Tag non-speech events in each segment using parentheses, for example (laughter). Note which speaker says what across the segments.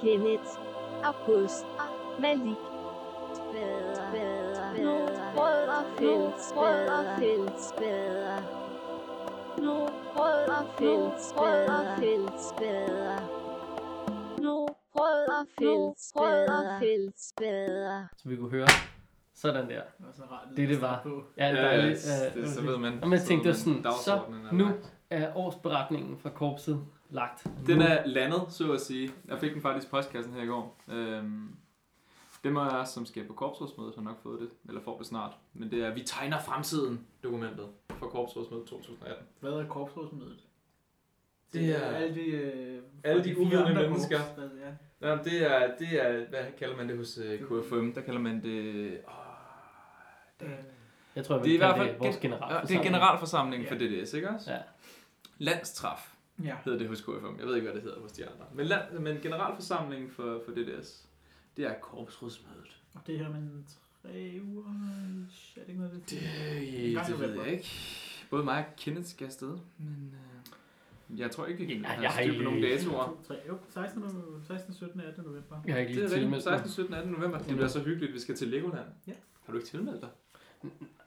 Speaker 1: Kenneth, August, Malik, Spader, Spader, nu rødder fællesbader, fællesbader. Nu rødder fællesbader, fællesbader. Nu rødder fællesbader, fællesbader.
Speaker 2: Så vi kunne høre. Sådan der.
Speaker 3: Det var så rart.
Speaker 2: Det, det var. Ja,
Speaker 4: Ja,
Speaker 2: dejligt.
Speaker 4: det, det, så ved man.
Speaker 2: Og man tænkte, det var sådan, så nu er årsberetningen fra korpset lagt.
Speaker 4: Den er landet, så at sige. Jeg fik den faktisk i postkassen her i går. Øhm, dem af jer, som skal på korpsrådsmødet, har nok fået det, eller får det snart. Men det er, vi tegner fremtiden dokumentet for korpsrådsmødet 2018.
Speaker 3: Hvad er korpsrådsmødet?
Speaker 4: Det er-
Speaker 3: alle de, øh,
Speaker 4: alle de
Speaker 3: 44
Speaker 4: uvidende
Speaker 3: andre
Speaker 4: mennesker.
Speaker 3: korps, hvad- Ja.
Speaker 4: Nå, det er, det er, hvad kalder man det hos uh, KFM? Der kalder man det... Åh,
Speaker 3: Øh,
Speaker 2: Jeg tror, jeg
Speaker 4: det er i hvert fald
Speaker 2: det vores
Speaker 4: ja,
Speaker 2: generalforsamling.
Speaker 4: det er generalforsamling for
Speaker 3: Ja.
Speaker 4: DDS, ikke også?
Speaker 2: Ja.
Speaker 4: Landstræf
Speaker 3: ja.
Speaker 4: hedder det hos KFM. Jeg ved ikke, hvad det hedder hos de andre. Men, land, men generalforsamling for, for DDS, det er korpsrådsmødet.
Speaker 3: Og det her med en tre uger, er det ikke noget, det
Speaker 4: Det,
Speaker 3: gang i
Speaker 4: det ved jeg ikke. Både mig og Kenneth skal afsted, men øh, jeg tror ikke, vi kan
Speaker 2: Ja,
Speaker 4: have
Speaker 2: jeg har
Speaker 4: styr på nogle datoer.
Speaker 3: To, tre, jo, 16, no- 16, 17, 18 november.
Speaker 2: Jeg har ikke
Speaker 4: Det
Speaker 2: lige
Speaker 4: er rigtigt.
Speaker 2: tilmeldt
Speaker 4: 16,
Speaker 2: mig.
Speaker 4: 17, 18 november. Det bliver så hyggeligt, vi skal til Legoland.
Speaker 3: Ja.
Speaker 4: Har du ikke tilmeldt dig?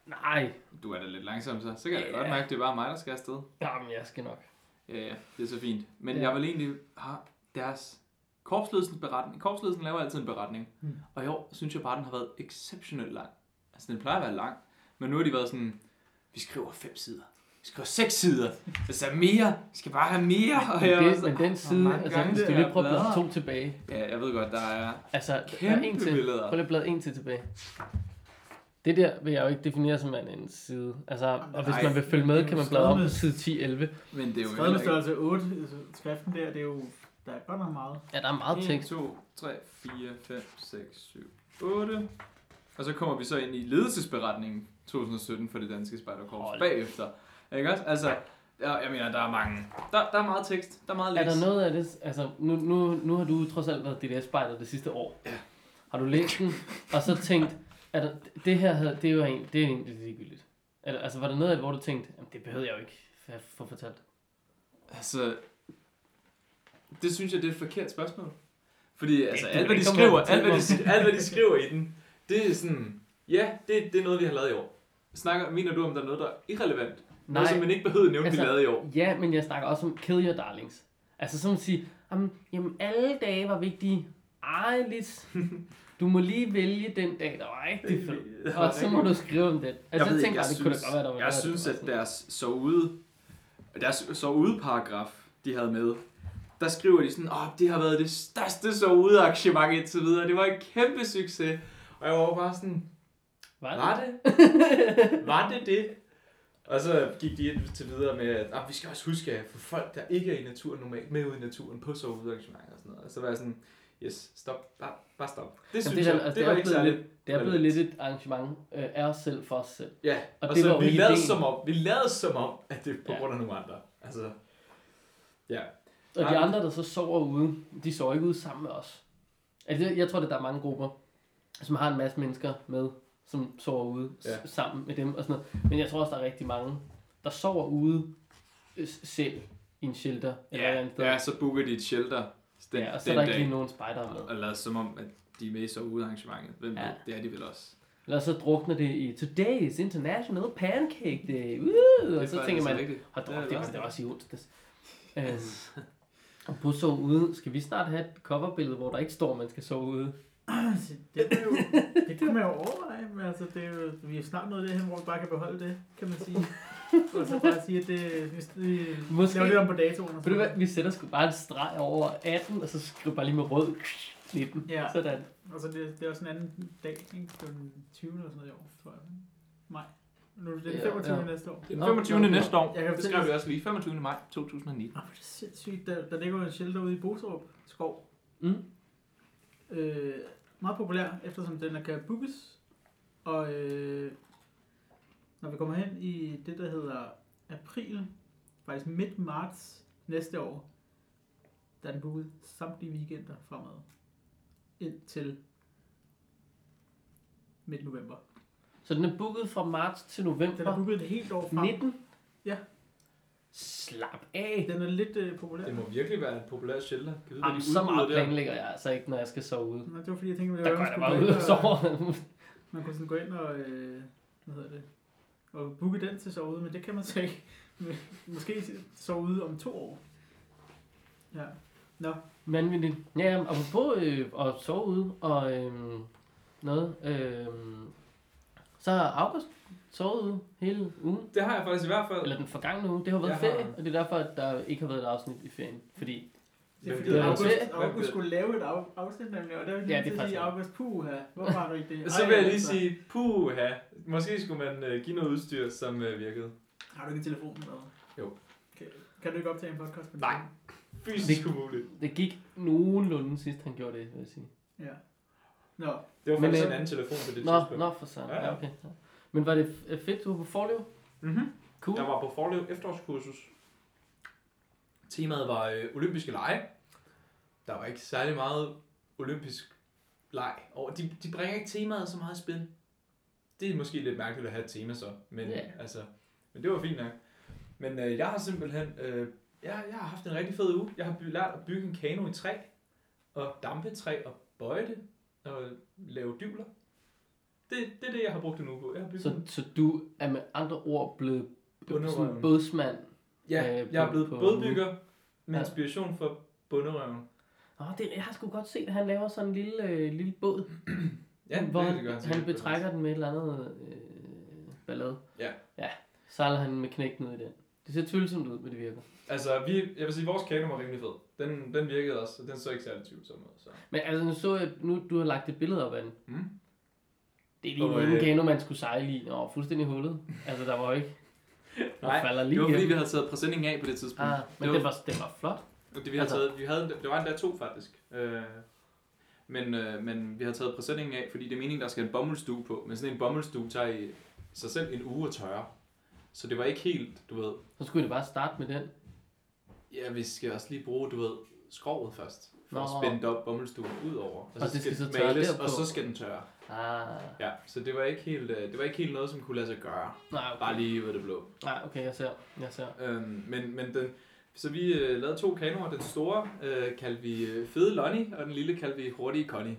Speaker 2: Nej,
Speaker 4: Du er da lidt langsom så. Så kan jeg
Speaker 2: Ja.
Speaker 4: godt mærke, det er bare mig, der skal afsted.
Speaker 2: jamen jeg skal nok.
Speaker 4: Ja, ja, det er så fint. Men
Speaker 2: Ja.
Speaker 4: jeg vil egentlig have deres korpsledelsens beretning. Korpsledelsen laver altid en beretning.
Speaker 3: Hmm.
Speaker 4: Og i år synes jeg bare, den har været exceptionelt lang. Altså, den plejer at være lang. Men nu har de været sådan, vi skriver fem sider. Vi skriver seks sider. Altså mere. Vi skal bare have mere. Og
Speaker 2: Men, det,
Speaker 4: sådan,
Speaker 2: men den side, altså hvis du lige
Speaker 4: er
Speaker 2: prøver at to tilbage.
Speaker 4: Ja, jeg ved godt, der er
Speaker 2: Altså, der er
Speaker 4: kæmpe
Speaker 2: en til.
Speaker 4: billeder.
Speaker 2: Prøv lige at bladre en til tilbage. Det der vil jeg jo ikke definere som en side. Altså, og hvis
Speaker 4: Nej.
Speaker 2: man vil følge med, kan man bladre om på side 10-11.
Speaker 4: Men det er jo
Speaker 3: Skrevet med størrelse 8, altså, skriften der, det er jo, der er godt nok meget.
Speaker 2: Ja, der er meget
Speaker 4: 1,
Speaker 2: tekst.
Speaker 4: 2, 3, 4, 5, 6, 7, 8. Og så kommer vi så ind i ledelsesberetningen 2017 for det danske spejderkorps
Speaker 2: Hold.
Speaker 4: bagefter. Ikke også? Altså, ja, jeg mener, der er mange. Der, der er meget tekst. Der er meget
Speaker 2: Er
Speaker 4: læs.
Speaker 2: der noget af det, altså nu, nu, nu har du trods alt været DDS-spejder det sidste år.
Speaker 4: Ja.
Speaker 2: Har du læst den, og så tænkt, er der, det her havde- det er jo en, det er egentlig ligegyldigt. Eller, altså var der noget af det, hvor du tænkte, jamen, det behøvede jeg jo ikke at få fortalt.
Speaker 4: Altså, det synes jeg, det er et forkert spørgsmål. Fordi altså,
Speaker 2: du
Speaker 4: alt, hvad de skriver, alt, hvad de, alt, hvad de skriver i den, det er sådan, ja, det, det er noget, vi har lavet i år. Snakker, mener du, om der er noget, der er irrelevant? Noget, som man ikke behøvede at nævne, Altså, vi lavede i år.
Speaker 2: Ja, men jeg snakker også om kill your darlings. Altså som at sige, jamen, jamen alle dage var vigtige. Ej, lidt. Du må lige vælge den dag, der var rigtig fed. Og så må du skrive om den. Altså, jeg,
Speaker 4: ved
Speaker 2: jeg tænker, det kunne da godt være, der var
Speaker 4: Jeg synes, at deres så ude, deres så ude paragraf, de havde med, der skriver de sådan, åh, oh, det har været det største så ude arrangement indtil videre. Det var en kæmpe succes. Og jeg var bare sådan,
Speaker 2: Var det?
Speaker 4: var det? var det det? Og så gik de ind til videre med, at ah, vi skal også huske at få folk, der ikke er i naturen normalt, med ud i naturen på så ude arrangementer og sådan noget. Og så var jeg sådan, yes, stop, bare, bare stop. Det
Speaker 2: Jamen,
Speaker 4: synes
Speaker 2: det er,
Speaker 4: jeg,
Speaker 2: altså,
Speaker 4: det var
Speaker 2: er
Speaker 4: ikke
Speaker 2: blevet
Speaker 4: særlig.
Speaker 2: lidt, det er blevet lidt et arrangement øh, af os selv for os selv.
Speaker 4: Ja,
Speaker 2: Og
Speaker 4: og,
Speaker 2: det
Speaker 4: så
Speaker 2: var
Speaker 4: vi lavede,
Speaker 2: ideen.
Speaker 4: som om, vi lavede som om, at det er på
Speaker 2: Ja.
Speaker 4: grund af nogle andre. Altså, ja.
Speaker 2: Og de
Speaker 4: Ja.
Speaker 2: andre, der så sover ude, de sover ikke ude sammen med os. Altså, jeg tror, at der er mange grupper, som har en masse mennesker med, som sover ude
Speaker 4: Ja.
Speaker 2: ja. sammen med dem og sådan noget. Men jeg tror også, der er rigtig mange, der sover ude øh, selv i en shelter eller et eller andet sted.
Speaker 4: ja, så booker de et shelter den,
Speaker 2: ja, og så
Speaker 4: den
Speaker 2: er der ikke
Speaker 4: dag,
Speaker 2: lige nogen spejdere med.
Speaker 4: og lader som om, at de er med i så ude arrangementet. Hvem
Speaker 2: Ja.
Speaker 4: ved, det er de vel også.
Speaker 2: Eller så drukner det i Today's International Pancake Day. Uh, og så tænker man, hold da
Speaker 4: Det er
Speaker 2: op, det, var,
Speaker 4: også
Speaker 2: det også i onsdags. Øhm, og på sove ude, skal vi snart have et coverbillede, hvor der ikke står, at man skal sove ude?
Speaker 3: Altså, det, er jo, det kan man jo overveje, men altså, det er jo, vi er snart nået det her, hvor vi bare kan beholde det, kan man sige. (laughs) Og så bare sige, at det, hvis vi
Speaker 2: Måske-
Speaker 3: laver lidt om på datoen. og
Speaker 2: Ved du hvad, vi sætter sgu bare en streg over 18, og så skriver bare lige med rød 19.
Speaker 3: Ja.
Speaker 2: Sådan.
Speaker 3: Og så det, det er også en anden dag, ikke? Det er den 20. eller sådan noget i år, tror jeg. Maj. Nu er det den
Speaker 2: Ja,
Speaker 3: 25.
Speaker 2: ja.
Speaker 3: næste år.
Speaker 4: Den
Speaker 2: Nå,
Speaker 4: 25.
Speaker 2: nå, nå.
Speaker 4: næste år.
Speaker 3: Jeg kan
Speaker 4: Det skrev vi også lige. 25. maj 2019.
Speaker 3: Åh, er det sindssygt. Der, der ligger jo en shelter ude i Boserup skov.
Speaker 2: Mm.
Speaker 3: Øh, meget populær, eftersom den er kan bookes. Og øh, når vi kommer hen i det, der hedder april, faktisk midt marts næste år, der er den booket samtlige weekender fremad. Indtil midt november.
Speaker 2: Så den er booket fra marts til november
Speaker 3: Den er booket et helt år frem.
Speaker 2: 19. Slap af.
Speaker 3: Den er lidt øh, populær.
Speaker 4: Det må virkelig være en populær shelter. Kan vide, hvad
Speaker 2: Jamen, så meget planlægger jeg altså ikke, når jeg skal sove ude.
Speaker 3: Nå, det var fordi, jeg tænkte, at
Speaker 2: Der går jeg bare ud og sover.
Speaker 3: Man kunne sådan gå ind og, øh, hvad hedder det, og booke den til sove ude, men det kan man så ikke. (laughs) Måske sove ude om to år. Ja. Nå,
Speaker 2: Vanvittigt. Ja, og på øh, at sove ude og øh, noget. Øh, så har August sovet ude hele ugen.
Speaker 4: Det har jeg faktisk i hvert fald.
Speaker 2: Eller den forgangne uge. Det har været
Speaker 4: Jeg
Speaker 2: ferie,
Speaker 4: har-
Speaker 2: og det er derfor, at der ikke har været et afsnit i ferien. Fordi,
Speaker 3: det er fordi, August,
Speaker 2: det?
Speaker 3: August
Speaker 4: gider-
Speaker 3: skulle lave et af, afsnit nemlig, og der vil
Speaker 2: Ja, det er
Speaker 3: sige, August, puha, hvorfor har du ikke det?
Speaker 4: Så
Speaker 3: Ej,
Speaker 4: vil jeg lige
Speaker 3: altså,
Speaker 4: sige, puha. Måske skulle man øh, give noget udstyr, som øh, virkede.
Speaker 3: Har du ikke en telefon med noget?
Speaker 4: Jo.
Speaker 3: Kan, kan du ikke optage en podcast på
Speaker 4: Nej.
Speaker 3: telefonen?
Speaker 4: Fysisk umuligt.
Speaker 2: det gik nogenlunde sidst, han gjorde det, vil jeg sige.
Speaker 3: Ja. Nå,
Speaker 4: Det var
Speaker 2: Men,
Speaker 4: faktisk
Speaker 2: øh,
Speaker 4: en anden telefon på det
Speaker 2: Nå,
Speaker 4: tidspunkt.
Speaker 2: nå for sådan.
Speaker 4: Ja,
Speaker 2: Ja,
Speaker 4: ja.
Speaker 2: okay. Men var det f- fedt, du var på forlev?
Speaker 4: Mm-hmm.
Speaker 2: Cool.
Speaker 4: Jeg var på Forlev efterårskursus. Temaet var øh, olympiske lege. Der var ikke særlig meget olympisk leg. Og de, de bringer ikke temaet så meget i spil. Det er måske lidt mærkeligt at have et tema så. Men,
Speaker 2: Ja.
Speaker 4: altså, men det var fint nok. Men øh, jeg har simpelthen... Øh, jeg, jeg har haft en rigtig fed uge. Jeg har lært at bygge en kano i træ. Og dampe træ og bøje det. Og lave dyvler. Det, det er det, jeg har brugt en uge på. Jeg har bygget
Speaker 2: Så, så du er med andre ord blevet sådan bådsmand?
Speaker 4: Ja,
Speaker 2: øh,
Speaker 4: jeg er blevet
Speaker 2: på-
Speaker 4: bådbygger med
Speaker 2: Ja.
Speaker 4: inspiration for bunderøven.
Speaker 2: Åh, det, jeg har sgu godt set, at han laver sådan en lille, øh, lille båd, (clears throat)
Speaker 4: Ja,
Speaker 2: hvor
Speaker 4: det
Speaker 2: han,
Speaker 4: gør
Speaker 2: han,
Speaker 4: sikkert.
Speaker 2: betrækker den med et eller andet øh, ballade.
Speaker 4: Ja.
Speaker 2: Ja, sejler han med knækken ud i den. Det ser tvivlsomt ud, men det virker.
Speaker 4: Altså, vi, jeg vil sige, vores kano var rimelig fed. Den, den virkede også, og den så ikke særlig tvivlsom ud. Så.
Speaker 2: Men altså, nu så jeg, nu du har lagt et billede op af den.
Speaker 4: Mm.
Speaker 2: Det er lige en
Speaker 4: øh,
Speaker 2: kano, man skulle sejle i. Nå, fuldstændig hullet. Altså, der var ikke...
Speaker 4: Nej,
Speaker 2: falder lige
Speaker 4: det var fordi, vi havde taget præsendingen af på det tidspunkt.
Speaker 2: Ah, men
Speaker 4: det var,
Speaker 2: var, den var flot.
Speaker 4: det, vi havde
Speaker 2: altså-
Speaker 4: taget, vi havde, det var endda to faktisk. Øh, men, øh, men vi har taget præsendingen af, fordi det er meningen, der skal en bommelstue på. Men sådan en bommelstue tager i sig selv en uge at tørre. Så det var ikke helt, du ved...
Speaker 2: Så skulle det bare starte med den.
Speaker 4: Ja, vi skal også lige bruge, du ved, skrovet først. For
Speaker 2: Nå.
Speaker 4: at spænde op bommelstuen ud over. Og,
Speaker 2: Og det skal så tørre
Speaker 4: males,
Speaker 2: derpå.
Speaker 4: og så skal den tørre.
Speaker 2: Ah,
Speaker 4: Ja, så det var ikke helt, øh, det var ikke helt noget, som kunne lade sig gøre.
Speaker 2: nej, okay.
Speaker 4: Bare lige ved det blå.
Speaker 2: Nej, okay, jeg ser. Jeg ser.
Speaker 4: Øhm, men, men den, så vi øh, lavede to kanoer. Den store øh, kaldte vi øh, Fede Lonnie, og den lille kaldte vi Hurtige Connie.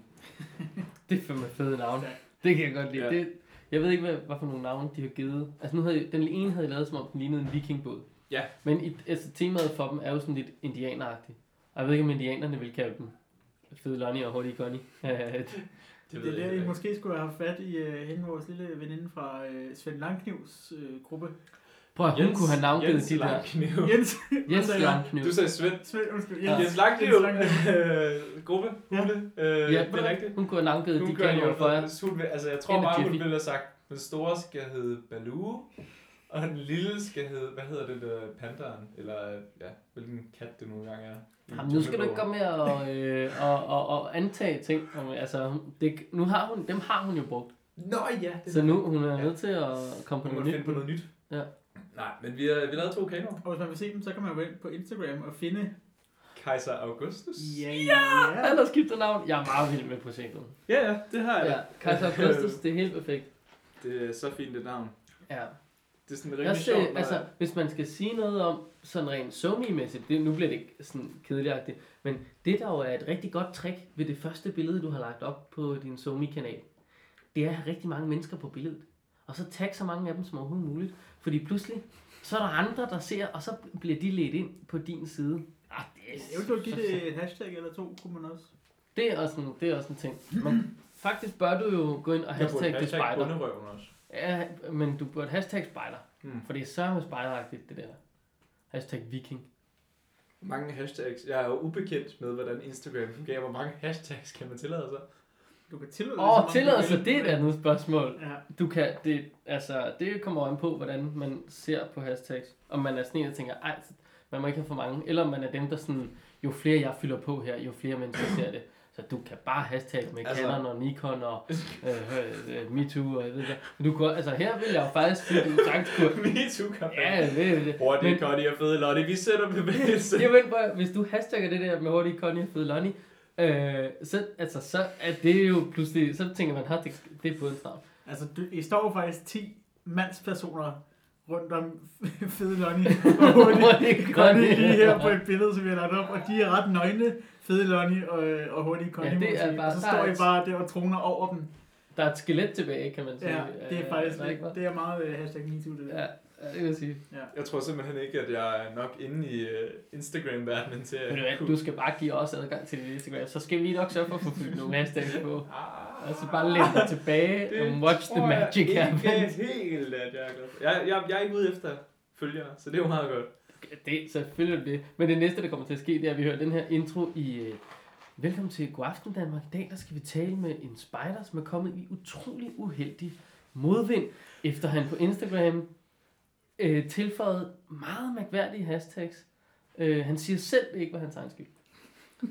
Speaker 4: (laughs)
Speaker 2: Det er fandme fede navn. Det kan jeg godt lide.
Speaker 4: Ja.
Speaker 2: Det, jeg ved ikke, hvad, hvad for nogle navne de har givet. Altså nu havde den ene havde lavet, som om den lignede en vikingbåd.
Speaker 4: Ja.
Speaker 2: Men i, altså, temaet for dem er jo sådan lidt indianeragtigt. Og jeg ved ikke, om indianerne vil kalde dem Fede Lonnie og Hurtige Connie. (laughs)
Speaker 4: Det,
Speaker 3: det er der, I måske skulle have haft fat i uh, hende, vores lille veninde fra uh, Svend Langknivs uh, gruppe.
Speaker 2: Prøv at hun kunne have navngivet
Speaker 4: Jens
Speaker 2: de der.
Speaker 4: Langkniv.
Speaker 3: Jens,
Speaker 2: Jens? Langkniv.
Speaker 4: Du sagde Svend.
Speaker 3: Svend, undskyld,
Speaker 2: Ja.
Speaker 3: Jens,
Speaker 4: Langkniv.
Speaker 3: Jens Langkniv. (laughs)
Speaker 4: Øh, gruppe.
Speaker 3: Ja.
Speaker 4: Hule. Øh,
Speaker 2: Ja,
Speaker 4: det er rigtigt.
Speaker 2: Hun kunne have navngivet de
Speaker 4: Hun jo
Speaker 2: for jer.
Speaker 4: hun altså jeg tror bare, hun ville have sagt, den store skal hedde Baloo, og den lille skal hedde, hvad hedder det der, pandaren, eller ja, hvilken kat det nu engang er.
Speaker 2: Jamen, nu skal du ikke komme med og, øh, og, og, og antage ting. Om, altså, det, nu har hun, dem har hun jo brugt.
Speaker 4: Nå ja, det
Speaker 2: Så nu hun er
Speaker 4: Ja.
Speaker 2: nødt til at komme på
Speaker 4: Hun må
Speaker 2: noget
Speaker 4: finde
Speaker 2: nyt.
Speaker 4: på noget nyt.
Speaker 2: Ja.
Speaker 4: Nej, men vi har, vi lavede to kanoer.
Speaker 3: Og hvis man vil se dem, så kan man gå ind på Instagram og finde...
Speaker 4: Kaiser Augustus.
Speaker 3: Ja, ja,
Speaker 2: Han har skiftet navn. Jeg er meget vild med projektet.
Speaker 4: Ja, ja, det har
Speaker 2: Ja, Kaiser Augustus, det er helt perfekt.
Speaker 4: Det er så fint et navn.
Speaker 2: Ja.
Speaker 4: Det er sådan
Speaker 2: Jeg
Speaker 4: rigtig
Speaker 2: ser,
Speaker 4: sjovt. når-
Speaker 2: altså, hvis man skal sige noget om sådan rent somi-mæssigt, det, nu bliver det ikke sådan kedeligagtigt, men det der jo er et rigtig godt trick ved det første billede, du har lagt op på din somi-kanal, det er at have rigtig mange mennesker på billedet. Og så tag så mange af dem som overhovedet muligt. Fordi pludselig, så er der andre, der ser, og så bliver de ledt ind på din side. Ah, det er
Speaker 3: Eventuelt give det et hashtag eller to, kunne man også.
Speaker 2: Det er også en, det er også en ting. Men faktisk bør du jo gå ind og hashtag det spider.
Speaker 4: bunderøven også.
Speaker 2: Ja, men du burde hashtag spider.
Speaker 4: Hmm.
Speaker 2: For det er sørme spideragtigt, det der. Hashtag viking.
Speaker 4: Mange hashtags. Jeg er jo ubekendt med, hvordan Instagram fungerer. Hvor mange hashtags kan man tillade sig?
Speaker 3: Du kan tillade
Speaker 2: Åh,
Speaker 3: så
Speaker 2: oh,
Speaker 3: mange
Speaker 2: tilladelse,
Speaker 3: du
Speaker 2: det er et andet spørgsmål.
Speaker 3: Ja.
Speaker 2: Du kan, det, altså, det kommer an på, hvordan man ser på hashtags. Om man er sådan en, der tænker, ej, man må ikke have for mange. Eller om man er dem, der sådan, jo flere jeg fylder på her, jo flere mennesker ser det. Så du kan bare hashtag med
Speaker 4: Altså-
Speaker 2: Canon og Nikon og (laughs) øh, øh, øh, MeToo og jeg ved hvad. Du kunne, altså her vil jeg jo faktisk sige, du sagtens kunne. (laughs)
Speaker 4: MeToo-kampagne.
Speaker 2: Ja, det, det.
Speaker 4: Hurtigt,
Speaker 2: Men-
Speaker 4: Connie og fede Lotte. Vi sætter bevægelse. (laughs)
Speaker 2: Jeg ved bare, hvis du hashtagger det der med hurtig Connie og fed Lonnie, øh, så, altså, så er det jo pludselig, så tænker man, "Ha, det, det er på en travl.
Speaker 3: Altså, du, I står faktisk 10 mandspersoner rundt om (laughs) fede Lonnie (laughs) og Hurtigt Connie lige her på et billede, som vi har lagt op, og de er ret nøgne, fede Lonnie og, og hurtigt Connie,
Speaker 2: Ja, det er bare-
Speaker 3: og så står I bare der og troner over dem.
Speaker 2: Der er et skelet tilbage, kan man sige.
Speaker 3: Ja, det er
Speaker 2: Øh,
Speaker 3: faktisk, det er meget uh, hashtag MeToo, det der.
Speaker 2: Ja, ja, det vil jeg sige.
Speaker 4: Jeg tror simpelthen ikke, at jeg er nok inde i uh, Instagram-verdenen til
Speaker 2: Ved du
Speaker 4: at
Speaker 2: du skal bare give os adgang til dit Instagram, så skal vi nok sørge for at få fyldt nogle hashtags på.
Speaker 4: Ah,
Speaker 2: Altså bare læn dig tilbage og watch the
Speaker 4: tror jeg
Speaker 2: magic
Speaker 4: ikke
Speaker 2: happen.
Speaker 4: helt, at jeg er glad. Jeg, jeg, jeg er ikke ude efter følgere, så det er jo meget godt.
Speaker 2: Det er selvfølgelig det. Men det næste, der kommer til at ske, det er, at vi hører den her intro i... Uh, Velkommen til God Aften Danmark. I dag der skal vi tale med en spider, som er kommet i utrolig uheldig modvind, efter han på Instagram øh, tilføjede meget mærkværdige hashtags. Øh, han siger selv, ikke var hans egen skyld.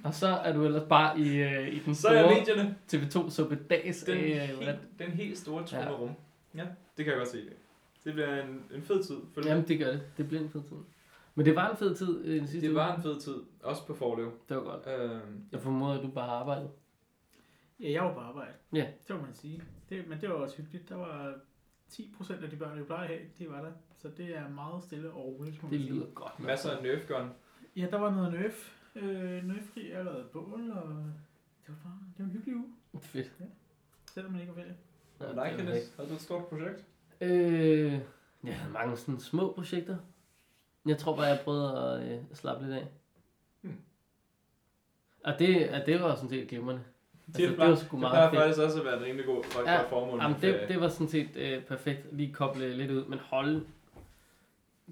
Speaker 2: Og så er du ellers bare i, øh, i den
Speaker 4: Så er
Speaker 2: store
Speaker 4: medierne
Speaker 2: TV2 suppedags
Speaker 4: den,
Speaker 2: af, øh,
Speaker 4: helt,
Speaker 2: hvordan-
Speaker 4: den helt store
Speaker 2: Ja.
Speaker 4: trummerum. Ja. det kan jeg godt se det. Bliver en, en fed tid. Følg.
Speaker 2: Jamen, det gør det. Det bliver en fed tid. Men det var en fed tid øh, den sidste
Speaker 4: Det
Speaker 2: uge.
Speaker 4: var en fed tid, også på forlev.
Speaker 2: Det var godt.
Speaker 4: Øhm,
Speaker 2: Jeg formoder, at du bare har arbejdet.
Speaker 3: Ja, jeg var på arbejde.
Speaker 2: Ja.
Speaker 3: Det må man sige. Det, men det var også hyggeligt. Der var 10% af de børn, vi plejer at have, de var der. Så det er meget stille og roligt,
Speaker 2: Det
Speaker 3: sige.
Speaker 2: lyder godt.
Speaker 4: masser af nerf gun.
Speaker 3: Ja, der var noget nøf. Øh, jeg lavede bål, og det var bare det var en hyggelig uge,
Speaker 2: Fedt.
Speaker 3: selvom man ikke var ferie.
Speaker 4: Hvad
Speaker 2: Ja,
Speaker 4: dig,
Speaker 2: det er
Speaker 4: Kenneth? Har du et stort projekt?
Speaker 2: Øh, jeg havde mange sådan små projekter. Jeg tror bare, jeg prøvede at øh, slappe lidt af.
Speaker 4: Hmm.
Speaker 2: Og det, at det var sådan set glimrende.
Speaker 4: Det,
Speaker 2: Altså, det var sgu
Speaker 4: det
Speaker 2: meget
Speaker 4: plejer
Speaker 2: fedt.
Speaker 4: faktisk også at være en rimelig god for,
Speaker 2: Ja,
Speaker 4: formål.
Speaker 2: Jamen, det, det var sådan set øh, perfekt. Lige koble lidt ud, men holde.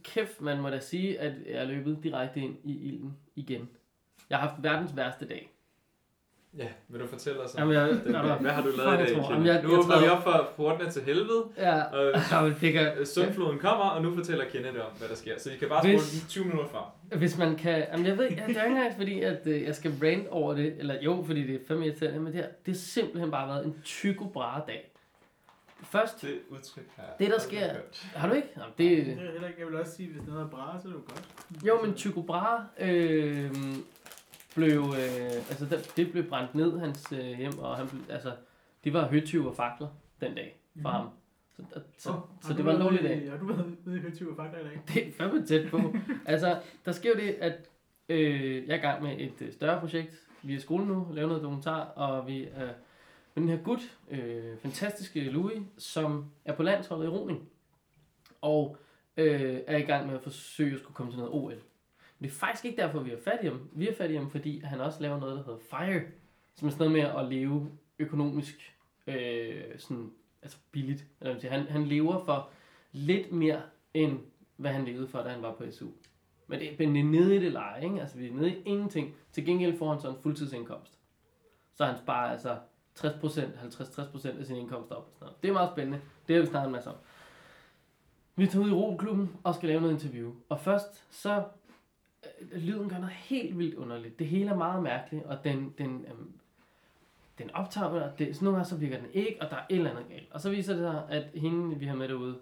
Speaker 2: Kæft, man må da sige, at jeg er løbet direkte ind i ilden igen. Jeg har haft verdens værste dag.
Speaker 4: Ja, vil du fortælle os om
Speaker 2: Jamen, jeg,
Speaker 4: den? Hvad har du lavet i dag,
Speaker 2: jeg tror-
Speaker 4: Kenneth?
Speaker 2: Jamen, jeg-
Speaker 4: Nu
Speaker 2: jeg
Speaker 4: åbner vi op for portene til helvede,
Speaker 2: Ja,
Speaker 4: og (laughs)
Speaker 2: jamen, det kan,
Speaker 4: Sundfloden kommer, og nu fortæller Kenneth om, hvad der sker. Så I kan bare
Speaker 2: Hvis-
Speaker 4: spole 20 minutter frem.
Speaker 2: Hvis man kan... Jamen, jeg ved ikke, det er ikke engang fordi, at øh, jeg skal rant over det. Eller jo, fordi det er fandme irriterende. Men det, har, det har simpelthen bare været en tyko dag. Først,
Speaker 4: Det udtryk her.
Speaker 2: Det, der sker- har du ikke? Jamen, det,
Speaker 3: Det er heller ikke, jeg vil også sige, hvis noget er bra, så er det jo godt.
Speaker 2: jo, men Tycho Brahe øh, blev... Øh, altså, det, det blev brændt ned, hans øh, hjem. Og han altså, det var høtyve og fakler den dag for
Speaker 3: Mhm.
Speaker 2: ham. Så, så,
Speaker 3: Åh,
Speaker 2: så, det var en
Speaker 3: ude
Speaker 2: dag.
Speaker 3: Har du været ude i Høtyv og Fakta i dag? (laughs)
Speaker 2: Det er fandme tæt på. altså, der sker jo det, at øh, jeg er i gang med et øh, større projekt. Vi er i skole nu, laver noget dokumentar, og vi er med den her gut, øh, fantastiske Louis, som er på landsholdet i roning. Og øh, er i gang med at forsøge at skulle komme til noget OL. Men det er faktisk ikke derfor, vi har fat i ham. Vi har fat i ham, fordi han også laver noget, der hedder FIRE, som er sådan noget med at leve økonomisk øh, sådan, altså billigt. Eller. Han, han lever for lidt mere end hvad han levede for, da han var på SU. Men det, men det er nede i det leje, ikke? Altså, vi er nede i ingenting. Til gengæld får han så en fuldtidsindkomst. Så han sparer altså 60%, 50-60% af sin indkomst op. Og sådan noget. Det er meget spændende. Det har vi snakket en masse om. Vi tager ud i Roklubben og skal lave noget interview. Og først så... Lyden gør noget helt vildt underligt. Det hele er meget mærkeligt, og den, den, øhm, den optager, og det, sådan nogle gange så virker den ikke, og der er et eller andet galt. Og så viser det sig, at hende, vi har med derude,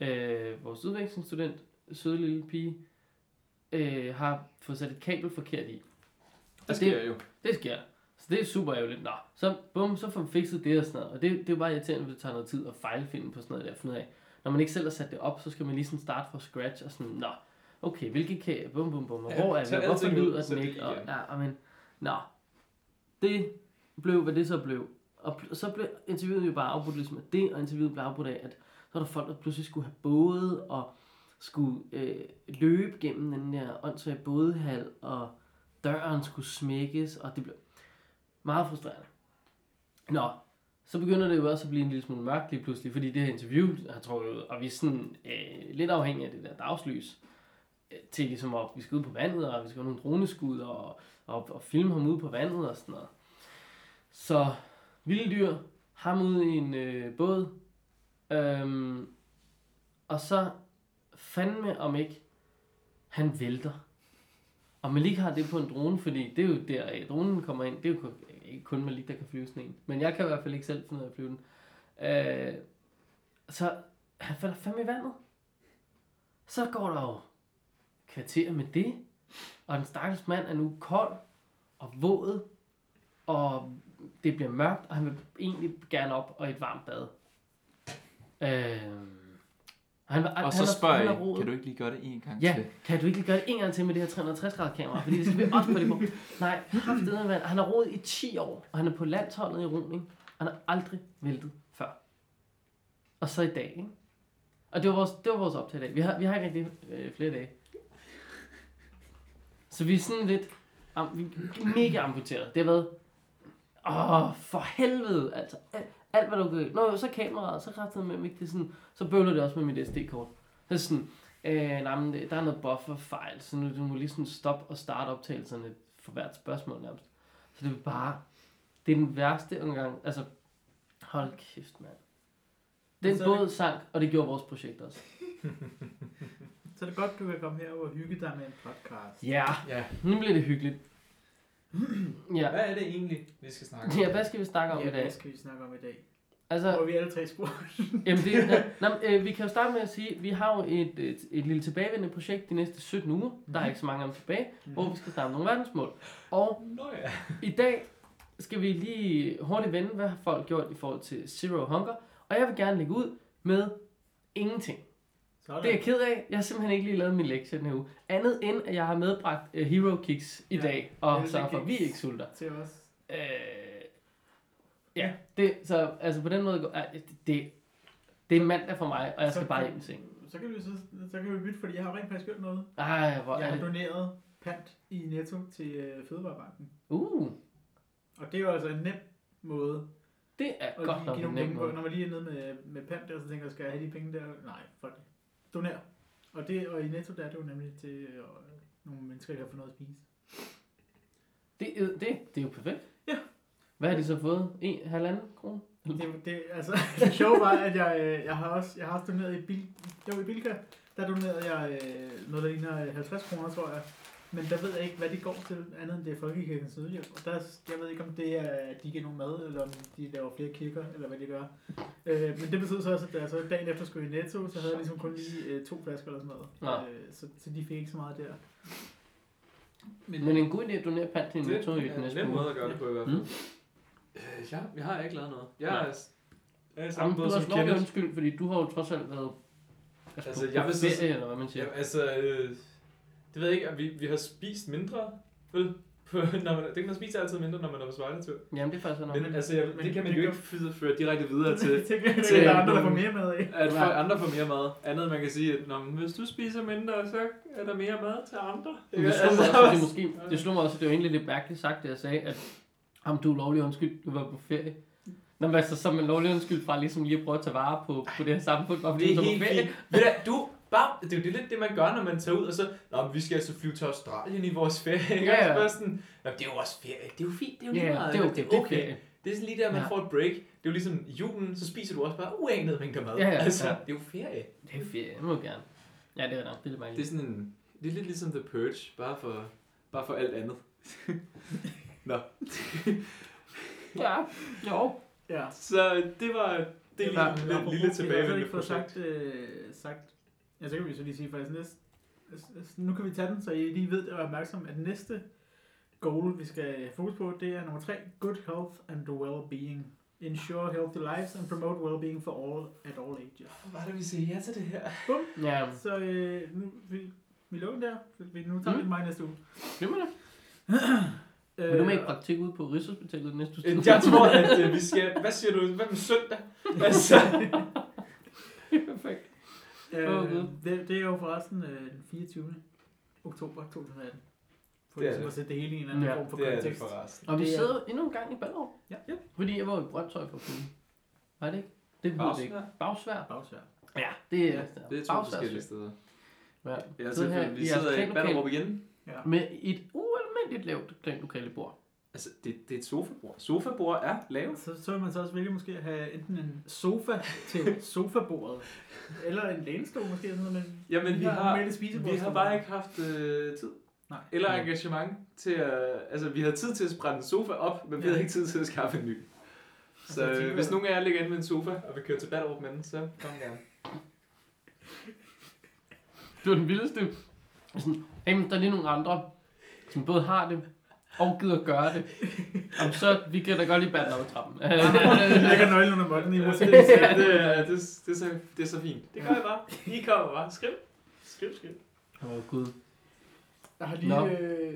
Speaker 2: øh, vores udvekslingsstudent, søde lille pige, øh, har fået sat et kabel forkert i. Og
Speaker 4: Det sker jo.
Speaker 2: Det sker. Så det er super ærgerligt. Nå, så bum, så får vi fikset det og sådan noget. Og det, det er jo bare irriterende, hvis det tager noget tid at fejlfinde på sådan noget der. Finde af. Når man ikke selv har sat det op, så skal man lige sådan starte fra scratch og sådan, nå, okay, hvilke kabel, bum, bum, bum, og
Speaker 4: Ja,
Speaker 2: hvor er vi, hvorfor lyder den
Speaker 4: det
Speaker 2: ikke, og, ja, og men, nå, det blev, hvad det så blev. Og pl- så blev interviewet jo bare afbrudt ligesom af det, og interviewet blev afbrudt af, at så var der folk, der pludselig skulle have både, og skulle øh, løbe gennem den der åndssvage bådehal, og døren skulle smækkes, og det blev meget frustrerende. Nå, så begynder det jo også at blive en lille smule mørkt lige pludselig, fordi det her interview har trukket ud, og vi er sådan øh, lidt afhængige af det der dagslys, til ligesom at vi skal ud på vandet, og vi skal have nogle droneskud, og, og, og filme ham ude på vandet og sådan noget. Så vilde dyr, ham ude i en øh, båd, øhm, og så fandme om ikke, han vælter. Og Malik har det på en drone, fordi det er jo der, at dronen kommer ind. Det er jo kun- øh, ikke kun Malik, der kan flyve sådan en. Men jeg kan i hvert fald ikke selv finde ud af at flyve den. Øh, så han falder fandme i vandet. Så går der jo kvarter med det. Og den stakkels mand er nu kold og våd. Og det bliver mørkt, og han vil egentlig gerne op og et varmt bad. Øh, Han, var-
Speaker 5: Og så spørger jeg, kan du ikke lige gøre det en gang
Speaker 2: Ja,
Speaker 5: til?
Speaker 2: kan du ikke lige gøre det en gang til med det her 360 grader kamera? Fordi det skal vi også på det på. Nej, kraftedeme, mand. Han har roet i 10 år, og han er på landsholdet i roning. Han har aldrig væltet før. Og så i dag, ikke? Og det var vores, det var vores optag i dag. Vi har, vi har ikke rigtig øh, flere dage. Så vi er sådan lidt am, vi er mega amputeret. Det har været, åh, for helvede, altså. Alt, alt hvad der kunne. Nå, så kameraet, så kraftedeme med, ikke? det er sådan, så bøvler det også med mit SD-kort. Så er sådan, Øh, nej, men der er noget bufferfejl, så nu du må lige sådan stoppe og starte optagelserne for hvert spørgsmål nærmest. Så det er bare, det er den værste omgang. Altså, hold kæft, mand. Den båd sank, og det gjorde vores projekt også. (laughs)
Speaker 3: Er det godt, du kan komme her og hygge dig med en podcast.
Speaker 2: Ja,
Speaker 4: Ja.
Speaker 2: nu bliver det hyggeligt. (clears throat) Ja,
Speaker 4: Hvad er det egentlig, vi skal snakke om?
Speaker 2: ja hvad skal vi snakke om
Speaker 3: ja,
Speaker 2: i dag?
Speaker 3: hvad skal vi snakke om i dag?
Speaker 2: Altså,
Speaker 3: Hvor er vi alle tre spurgt. (laughs)
Speaker 2: Jamen det, ja, nå, men, øh, vi kan jo starte med at sige, at vi har jo et, et, et lille tilbagevendende projekt de næste 17 uger. Der er ikke så mange om tilbage, hvor vi skal snakke om nogle verdensmål. Og
Speaker 4: Nå ja.
Speaker 2: I dag skal vi lige hurtigt vende, hvad har folk gjort i forhold til Zero Hunger. Og jeg vil gerne lægge ud med ingenting.
Speaker 3: Sådan.
Speaker 2: Det er jeg ked af. Jeg har simpelthen ikke lige lavet min lektie den her uge. Andet end, at jeg har medbragt uh, Hero Kicks i
Speaker 3: Ja,
Speaker 2: dag. Og sørger for, vi ikke sulter.
Speaker 3: til os.
Speaker 2: Øh, ja, det, så altså på den måde, går- øh, det, det, det er mandag for mig, og jeg skal
Speaker 3: Så
Speaker 2: bare
Speaker 3: kan-
Speaker 2: hjem i seng.
Speaker 3: Så kan vi så, så kan vi bytte, fordi jeg har rent faktisk gjort noget.
Speaker 2: Ej, hvor
Speaker 3: Jeg har
Speaker 2: det.
Speaker 3: doneret pant i Netto til øh, Fødevarebanken.
Speaker 2: Uh,
Speaker 3: Og det er jo altså en nem måde
Speaker 2: det er godt nok en nem måde.
Speaker 3: Når man lige er nede med, med pant der, så tænker jeg, skal jeg have de penge der? Nej, fuck det. Doner. Og, det, og i Netto der er det jo nemlig til øh, nogle mennesker, der kan få noget at spise.
Speaker 2: Det, er- det, det er jo perfekt.
Speaker 3: Ja.
Speaker 2: Hvad har de så fået? En halvanden krone?
Speaker 3: Det, det, altså, (laughs) det sjove var, at jeg, øh, jeg, har også, jeg har også doneret i bil, jo, i Bilka, der donerede jeg øh, noget, der ligner øh, 50 kroner, tror jeg. Men der ved jeg ikke, hvad det går til, andet end det er Folkekirkens Nødhjælp. Og der, jeg ved ikke, om det er, at de giver nogen mad, eller om de laver flere kirker, eller hvad de gør. Øh, men det betyder så også, at da jeg så dagen efter skulle i Netto, så havde jeg ligesom kun lige øh, to flasker eller sådan noget.
Speaker 2: Nå.
Speaker 3: Øh, så, så de fik ikke så meget der.
Speaker 2: Men en god idé at donere pant til en
Speaker 4: Det
Speaker 2: netto i
Speaker 4: er
Speaker 2: den
Speaker 4: en
Speaker 2: næste uge.
Speaker 4: måde at gøre det på i hvert fald.
Speaker 2: Mm.
Speaker 4: Øh, jeg, jeg har ikke lavet noget. Jeg
Speaker 2: Nej.
Speaker 4: er, jeg er
Speaker 2: Jamen,
Speaker 4: samme
Speaker 2: du
Speaker 4: båd
Speaker 2: har
Speaker 4: som
Speaker 2: også lov
Speaker 4: Kenneth.
Speaker 2: undskyld, fordi du har jo trods alt været altså,
Speaker 4: Altså,
Speaker 2: på,
Speaker 4: jeg vil så-
Speaker 2: ferie, eller hvad man siger.
Speaker 4: Ja, altså, øh, det ved jeg ikke, at vi, vi har spist mindre, vel? (laughs) På, når man, det kan man spise altid mindre, når man er på spejdertur.
Speaker 2: Jamen, det er faktisk sådan
Speaker 4: Men altså, jeg,
Speaker 3: men
Speaker 4: det kan man
Speaker 3: det
Speaker 4: jo ikke føre- føre direkte videre (laughs) til,
Speaker 3: at
Speaker 4: til
Speaker 3: der er andre, der får mere mad af.
Speaker 4: at for andre får mere mad. Andet man kan sige, at Nå, men hvis du spiser mindre, så er der mere mad til andre.
Speaker 2: Det slog mig også, at det, måske, det slog mig også, at det var egentlig lidt mærkeligt sagt, det jeg sagde, at om du er lovlig undskyld, du var på ferie. Nå, men altså, som en lovlig undskyld fra ligesom lige at prøve at tage vare på, på det her samfund, bare fordi
Speaker 4: Det
Speaker 2: du
Speaker 4: er
Speaker 2: var på ferie.
Speaker 4: Ved du, bare, det er jo det lidt det, man gør, når man tager ud, og så, Nå, men vi skal altså flyve til Australien i vores ferie. Ikke?
Speaker 2: Ja, ja.
Speaker 4: Og så bare sådan, Nå, det er jo også ferie. Det er jo fint, det er jo lige
Speaker 2: Ja,
Speaker 4: meget.
Speaker 2: det er okay,
Speaker 4: det er okay.
Speaker 2: ferie.
Speaker 4: Det er sådan lige der, man
Speaker 2: Ja.
Speaker 4: får et break. Det er jo ligesom julen, så spiser du også bare uanede mængder mad.
Speaker 2: Ja, ja,
Speaker 4: altså,
Speaker 2: ja.
Speaker 4: det er jo ferie.
Speaker 2: Det er ferie, det må jeg gerne. Ja, det er nok, det er lidt
Speaker 4: Det er sådan en, det er lidt ligesom The Purge, bare for, bare for alt andet. (laughs) Nå, (laughs)
Speaker 2: Ja, jo.
Speaker 3: Ja.
Speaker 4: så det var det er
Speaker 3: var-
Speaker 4: lige lidt lille
Speaker 3: Vi har
Speaker 4: tilbagevendende
Speaker 3: ikke fået sagt, øh, sagt, ja, så kan vi så lige sige faktisk næste, nu kan vi tage den, så I lige ved og er opmærksom, at næste goal, vi skal have fokus på, det er nummer tre, good health and well-being. Ensure healthy lives and promote well-being for all at all ages.
Speaker 4: Hvor var det, vi siger ja til det her?
Speaker 2: Ja,
Speaker 3: Så øh, nu, vi, vi lukker der, vi, nu tager vi
Speaker 2: Mm.
Speaker 3: mig næste uge.
Speaker 2: glemmer det. (clears throat)
Speaker 3: Øh,
Speaker 2: Vil du med i praktik ud på Rigshospitalet næste uge?
Speaker 4: Øh, Jeg tror, at øh, vi skal... Hvad siger du? Hvad med søndag? (laughs) Altså,
Speaker 2: Perfekt.
Speaker 3: Øh, det, det er jo forresten øh, den 24. oktober 2018. For
Speaker 4: Det er
Speaker 3: ligesom
Speaker 4: det.
Speaker 3: at sætte det hele i en anden
Speaker 2: Ja,
Speaker 3: form for
Speaker 4: det er det
Speaker 3: kontekst.
Speaker 4: forresten.
Speaker 2: Og vi
Speaker 3: Det er-
Speaker 2: sidder endnu en gang i Ballerup.
Speaker 3: Ja, ja.
Speaker 2: Fordi jeg var i Brøndshøj for at Var det ikke? Det ved det ikke. Bagsvær.
Speaker 3: Bagsvær.
Speaker 2: Ja, det er,
Speaker 3: Ja,
Speaker 4: Det er to forskellige steder.
Speaker 2: Ja.
Speaker 4: Ja,
Speaker 2: Sidder her
Speaker 4: selvfølgelig. Vi sidder i. Ballerup igen.
Speaker 3: Ja.
Speaker 2: Med et ualmindeligt lavt klanlokale bord.
Speaker 4: Altså, det, det er et sofabord. Sofabord er lavt.
Speaker 3: Så, så vil man så også vælge måske at have enten en sofa til sofabordet, (laughs) eller en lænestol måske, sådan noget, men
Speaker 4: Jamen, vi har, vi har bare ikke haft øh, tid.
Speaker 3: Nej.
Speaker 4: Eller
Speaker 2: Nej.
Speaker 4: engagement til at... Altså, vi havde tid til at brænde en sofa op, men vi
Speaker 3: Ja.
Speaker 4: havde ikke tid til at skaffe en ny. Så
Speaker 3: jeg
Speaker 4: øh,
Speaker 3: tænker-
Speaker 4: hvis nogen af jer ligger inde med en sofa, og vil køre til Ballerup med den, så kom gerne.
Speaker 2: Det var den vildeste. Sådan, jamen, der er lige nogle andre, som både har det, og gider gøre det, jamen, så vi kan da godt lige bande op ad trappen. (laughs)
Speaker 3: Jeg lægger nøglen under måtten i måske.
Speaker 4: det, er- det, er- det, er- det, er så, det er så fint. Det gør jeg bare. I kommer bare. Skriv. Skriv, skriv.
Speaker 2: Åh, oh, gud.
Speaker 3: Jeg har lige...
Speaker 2: Nå.
Speaker 3: Øh,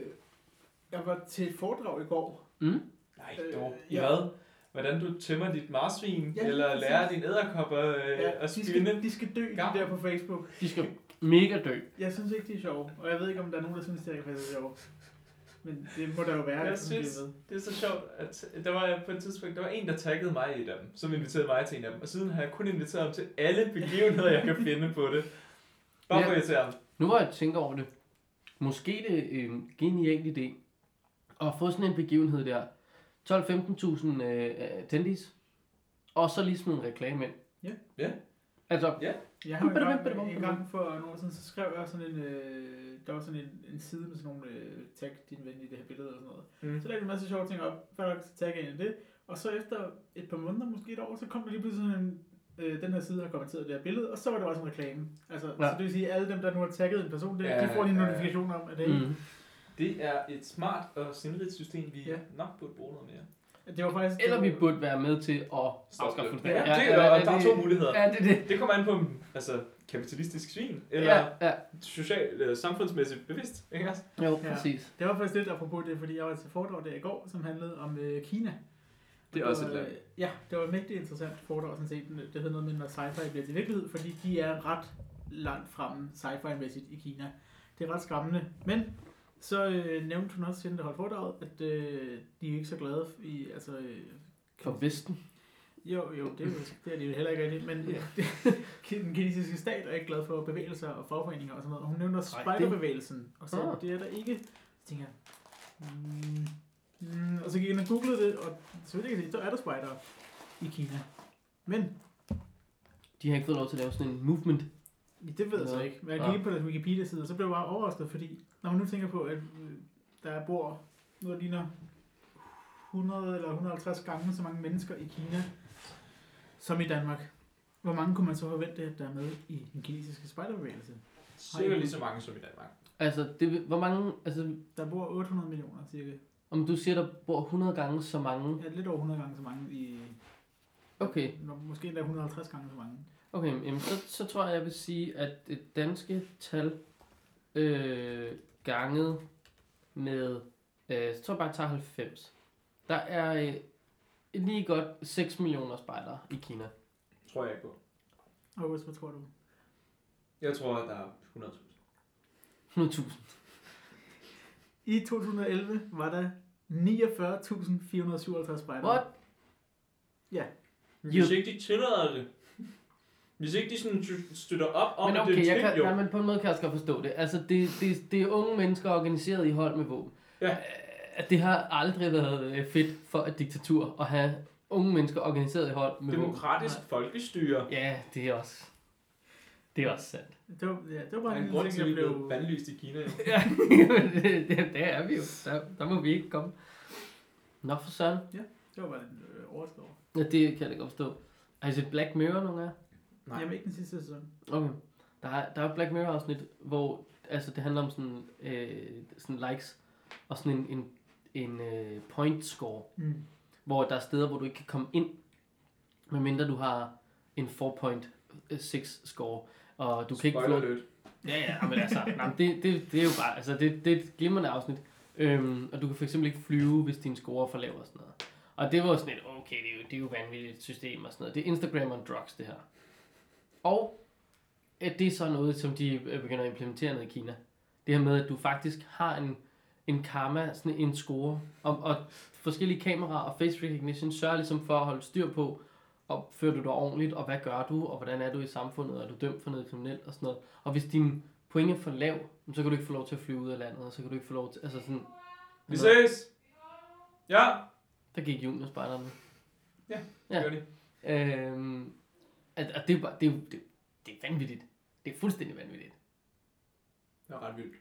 Speaker 3: jeg var til et foredrag i går.
Speaker 2: Mm?
Speaker 4: Nej,
Speaker 3: Øh,
Speaker 4: dog. I
Speaker 3: ja.
Speaker 4: hvad? Hvordan du tæmmer dit marsvin,
Speaker 3: Ja,
Speaker 4: eller lærer din æderkopper øh,
Speaker 3: Ja,
Speaker 4: at
Speaker 3: de,
Speaker 4: spinde.
Speaker 3: skal, de skal dø,
Speaker 4: Gavn.
Speaker 3: de der på Facebook.
Speaker 2: De skal mega dø.
Speaker 3: Jeg synes ikke, de er sjove. Og jeg ved ikke, om der er nogen, der synes, det er sjove. Men det må der jo være.
Speaker 4: Jeg synes-
Speaker 3: med.
Speaker 4: Det er så sjovt, at der var på et tidspunkt, der var en, der taggede mig i dem, som inviterede mig til en af dem. Og siden har jeg kun inviteret ham til alle begivenheder, jeg kan (laughs) finde på det. Bare for
Speaker 2: Ja.
Speaker 4: at irritere ham.
Speaker 2: Nu hvor jeg tænker over det, måske det er en genial idé at få sådan en begivenhed der. 12-15.000 øh, attendees, og så lige smide en reklame ind.
Speaker 3: Ja.
Speaker 4: Ja.
Speaker 2: Altså,
Speaker 3: Jeg har engang, en gang for nogle år siden, så skrev jeg sådan en, øh, der var sådan en, en side med sådan nogle øh, tag din ven i det her billede og sådan noget.
Speaker 4: Mm.
Speaker 3: Så lagde jeg en masse sjove ting op, før jeg tagge ind i det. Og så efter et par måneder, måske et år, så kom der lige pludselig sådan en, øh, den her side har kommenteret det her billede, og så var det også en reklame. Altså, ja.
Speaker 2: Ja.
Speaker 3: så det vil sige, at alle dem, der nu har tagget en person, det,
Speaker 4: Ja,
Speaker 3: de får lige en
Speaker 4: ja, ja.
Speaker 3: notifikation om, at det, mm.
Speaker 2: mm.
Speaker 4: Det er et smart og sindrigt system, vi
Speaker 3: Ja.
Speaker 4: nok burde bruge noget mere.
Speaker 3: Det var faktisk...
Speaker 2: Eller
Speaker 3: det
Speaker 2: vi burde være med til at
Speaker 4: Stoppe
Speaker 2: afskaffe
Speaker 4: det.
Speaker 2: det.
Speaker 4: Ja, det, er, og der er to muligheder.
Speaker 2: Ja, det det.
Speaker 4: Det kommer an på, altså, kapitalistisk svin, eller
Speaker 2: Ja, ja.
Speaker 4: social, øh, samfundsmæssigt bevidst, ikke også?
Speaker 2: Jo,
Speaker 3: Ja.
Speaker 2: præcis.
Speaker 3: Det var faktisk lidt apropos det, fordi jeg var til foredrag der i går, som handlede om øh, Kina.
Speaker 4: Det er
Speaker 3: Og
Speaker 4: også et land.
Speaker 3: øh, Ja, det var et mægtigt interessant foredrag, sådan set. Det hedder noget med, når sci-fi bliver til virkelighed, fordi de er ret langt fremme sci-fi-mæssigt i Kina. Det er ret skræmmende. Men så øh, nævnte hun også, inden det holdt foredraget, at øh, de er ikke så glade i, altså... Øh,
Speaker 2: For Vesten.
Speaker 3: jo, jo, det er, jo, det er de jo heller ikke rigtigt, men (laughs) den kinesiske stat er ikke glad for bevægelser og fagforeninger og sådan noget. Og hun nævner
Speaker 2: det-
Speaker 3: spejderbevægelsen, og så
Speaker 2: Ah.
Speaker 3: det er der ikke. Så tænker jeg, mm, mm, og så gik jeg ind og googlede det, og så vidt jeg kan se, så er der spejdere i Kina. Men,
Speaker 2: De har ikke fået lov til at lave sådan en movement.
Speaker 3: det ved jeg så
Speaker 2: Ja.
Speaker 3: ikke. Men jeg
Speaker 2: Ja.
Speaker 3: gik på deres Wikipedia-side, og så blev jeg bare overrasket, fordi når man nu tænker på, at øh, der bor noget der ligner 100 eller 150 gange så mange mennesker i Kina, som i Danmark. Hvor mange kunne man så forvente, at der er med i den kinesiske spejderbevægelse?
Speaker 4: Cirka lige så mange som i Danmark.
Speaker 2: Altså, det, hvor mange, altså,
Speaker 3: Der bor 800 millioner cirka.
Speaker 2: om du siger, der bor 100 gange så mange.
Speaker 3: Ja, lidt over 100 gange så mange i...
Speaker 2: Okay,
Speaker 3: Måske endda 150 gange så mange.
Speaker 2: okay, jamen, så, så tror jeg, jeg vil sige, at det danske tal øh, ganget med, øh, så tror jeg bare, jeg tager 90. Der er øh, lige godt 6 millioner spejdere i Kina.
Speaker 4: Tror jeg ikke på.
Speaker 3: August, hvad tror du?
Speaker 4: Jeg tror, at der er 100.000.
Speaker 2: 100.000.
Speaker 3: I 2011 var der 49.457 spejdere.
Speaker 2: What?
Speaker 4: Hvis ikke de tillader det. Hvis ikke de sådan støtter op om,
Speaker 2: Men
Speaker 4: at
Speaker 2: okay,
Speaker 4: det er
Speaker 2: jeg
Speaker 4: en
Speaker 2: kan, nej, men på en måde kan jeg også godt forstå det. Altså, det, det, det er unge mennesker organiseret i hold med våben.
Speaker 4: Ja.
Speaker 2: Øh, At det har aldrig været øh, fedt for et diktatur at have unge mennesker organiseret i hold med våben.
Speaker 4: Demokratisk folkestyre.
Speaker 2: Ja, det er også... Det er også sandt.
Speaker 3: Det var, ja, det var
Speaker 4: Der
Speaker 3: bare en
Speaker 4: en grund
Speaker 3: ting,
Speaker 4: til, at vi
Speaker 3: blev...
Speaker 4: bandlyst i Kina. jo. (laughs)
Speaker 2: Ja, det, det, det er vi jo. Der, der må vi ikke komme. Nå for søren.
Speaker 3: Det var bare lidt øh, overrasket over.
Speaker 2: Ja, det kan jeg da godt forstå. Har I set Black Mirror nogle af?
Speaker 4: Nej.
Speaker 3: Jamen ikke den sidste sæson.
Speaker 2: Okay. Der er, der er Black Mirror afsnit, hvor altså, det handler om sådan, øh, sådan likes og sådan en, en, en øh, point score,
Speaker 3: Mm.
Speaker 2: hvor der er steder, hvor du ikke kan komme ind, medmindre du har en 4.6 score, og du kan ikke få
Speaker 4: Spoiler.
Speaker 2: Ja, ja, men altså, nej, det, det, det er jo bare, altså, det, det er et glimrende afsnit, øhm, og du kan for eksempel ikke flyve, hvis din score er for lav og sådan noget. Og det var sådan et, okay, det er jo, det er jo vanvittigt system og sådan noget. Det er Instagram on drugs, det her. Og at det er så noget, som de øh, begynder at implementere ned i Kina. Det her med, at du faktisk har en, en karma, sådan en score, og, og forskellige kameraer og face recognition sørger ligesom for at holde styr på, opfører du dig ordentligt, og hvad gør du, og hvordan er du i samfundet, og er du dømt for noget kriminelt og sådan noget. Og hvis din point er for lav, så kan du ikke få lov til at flyve ud af landet, og så kan du ikke få lov til, altså sådan...
Speaker 4: Vi ses! Ja,
Speaker 2: Der gik juniorspejderne.
Speaker 4: Ja,
Speaker 2: ja.
Speaker 4: gør de.
Speaker 2: Øhm, at, at det, er bare, det, er det, det er vanvittigt. Det er fuldstændig vanvittigt.
Speaker 4: Det er ret vildt.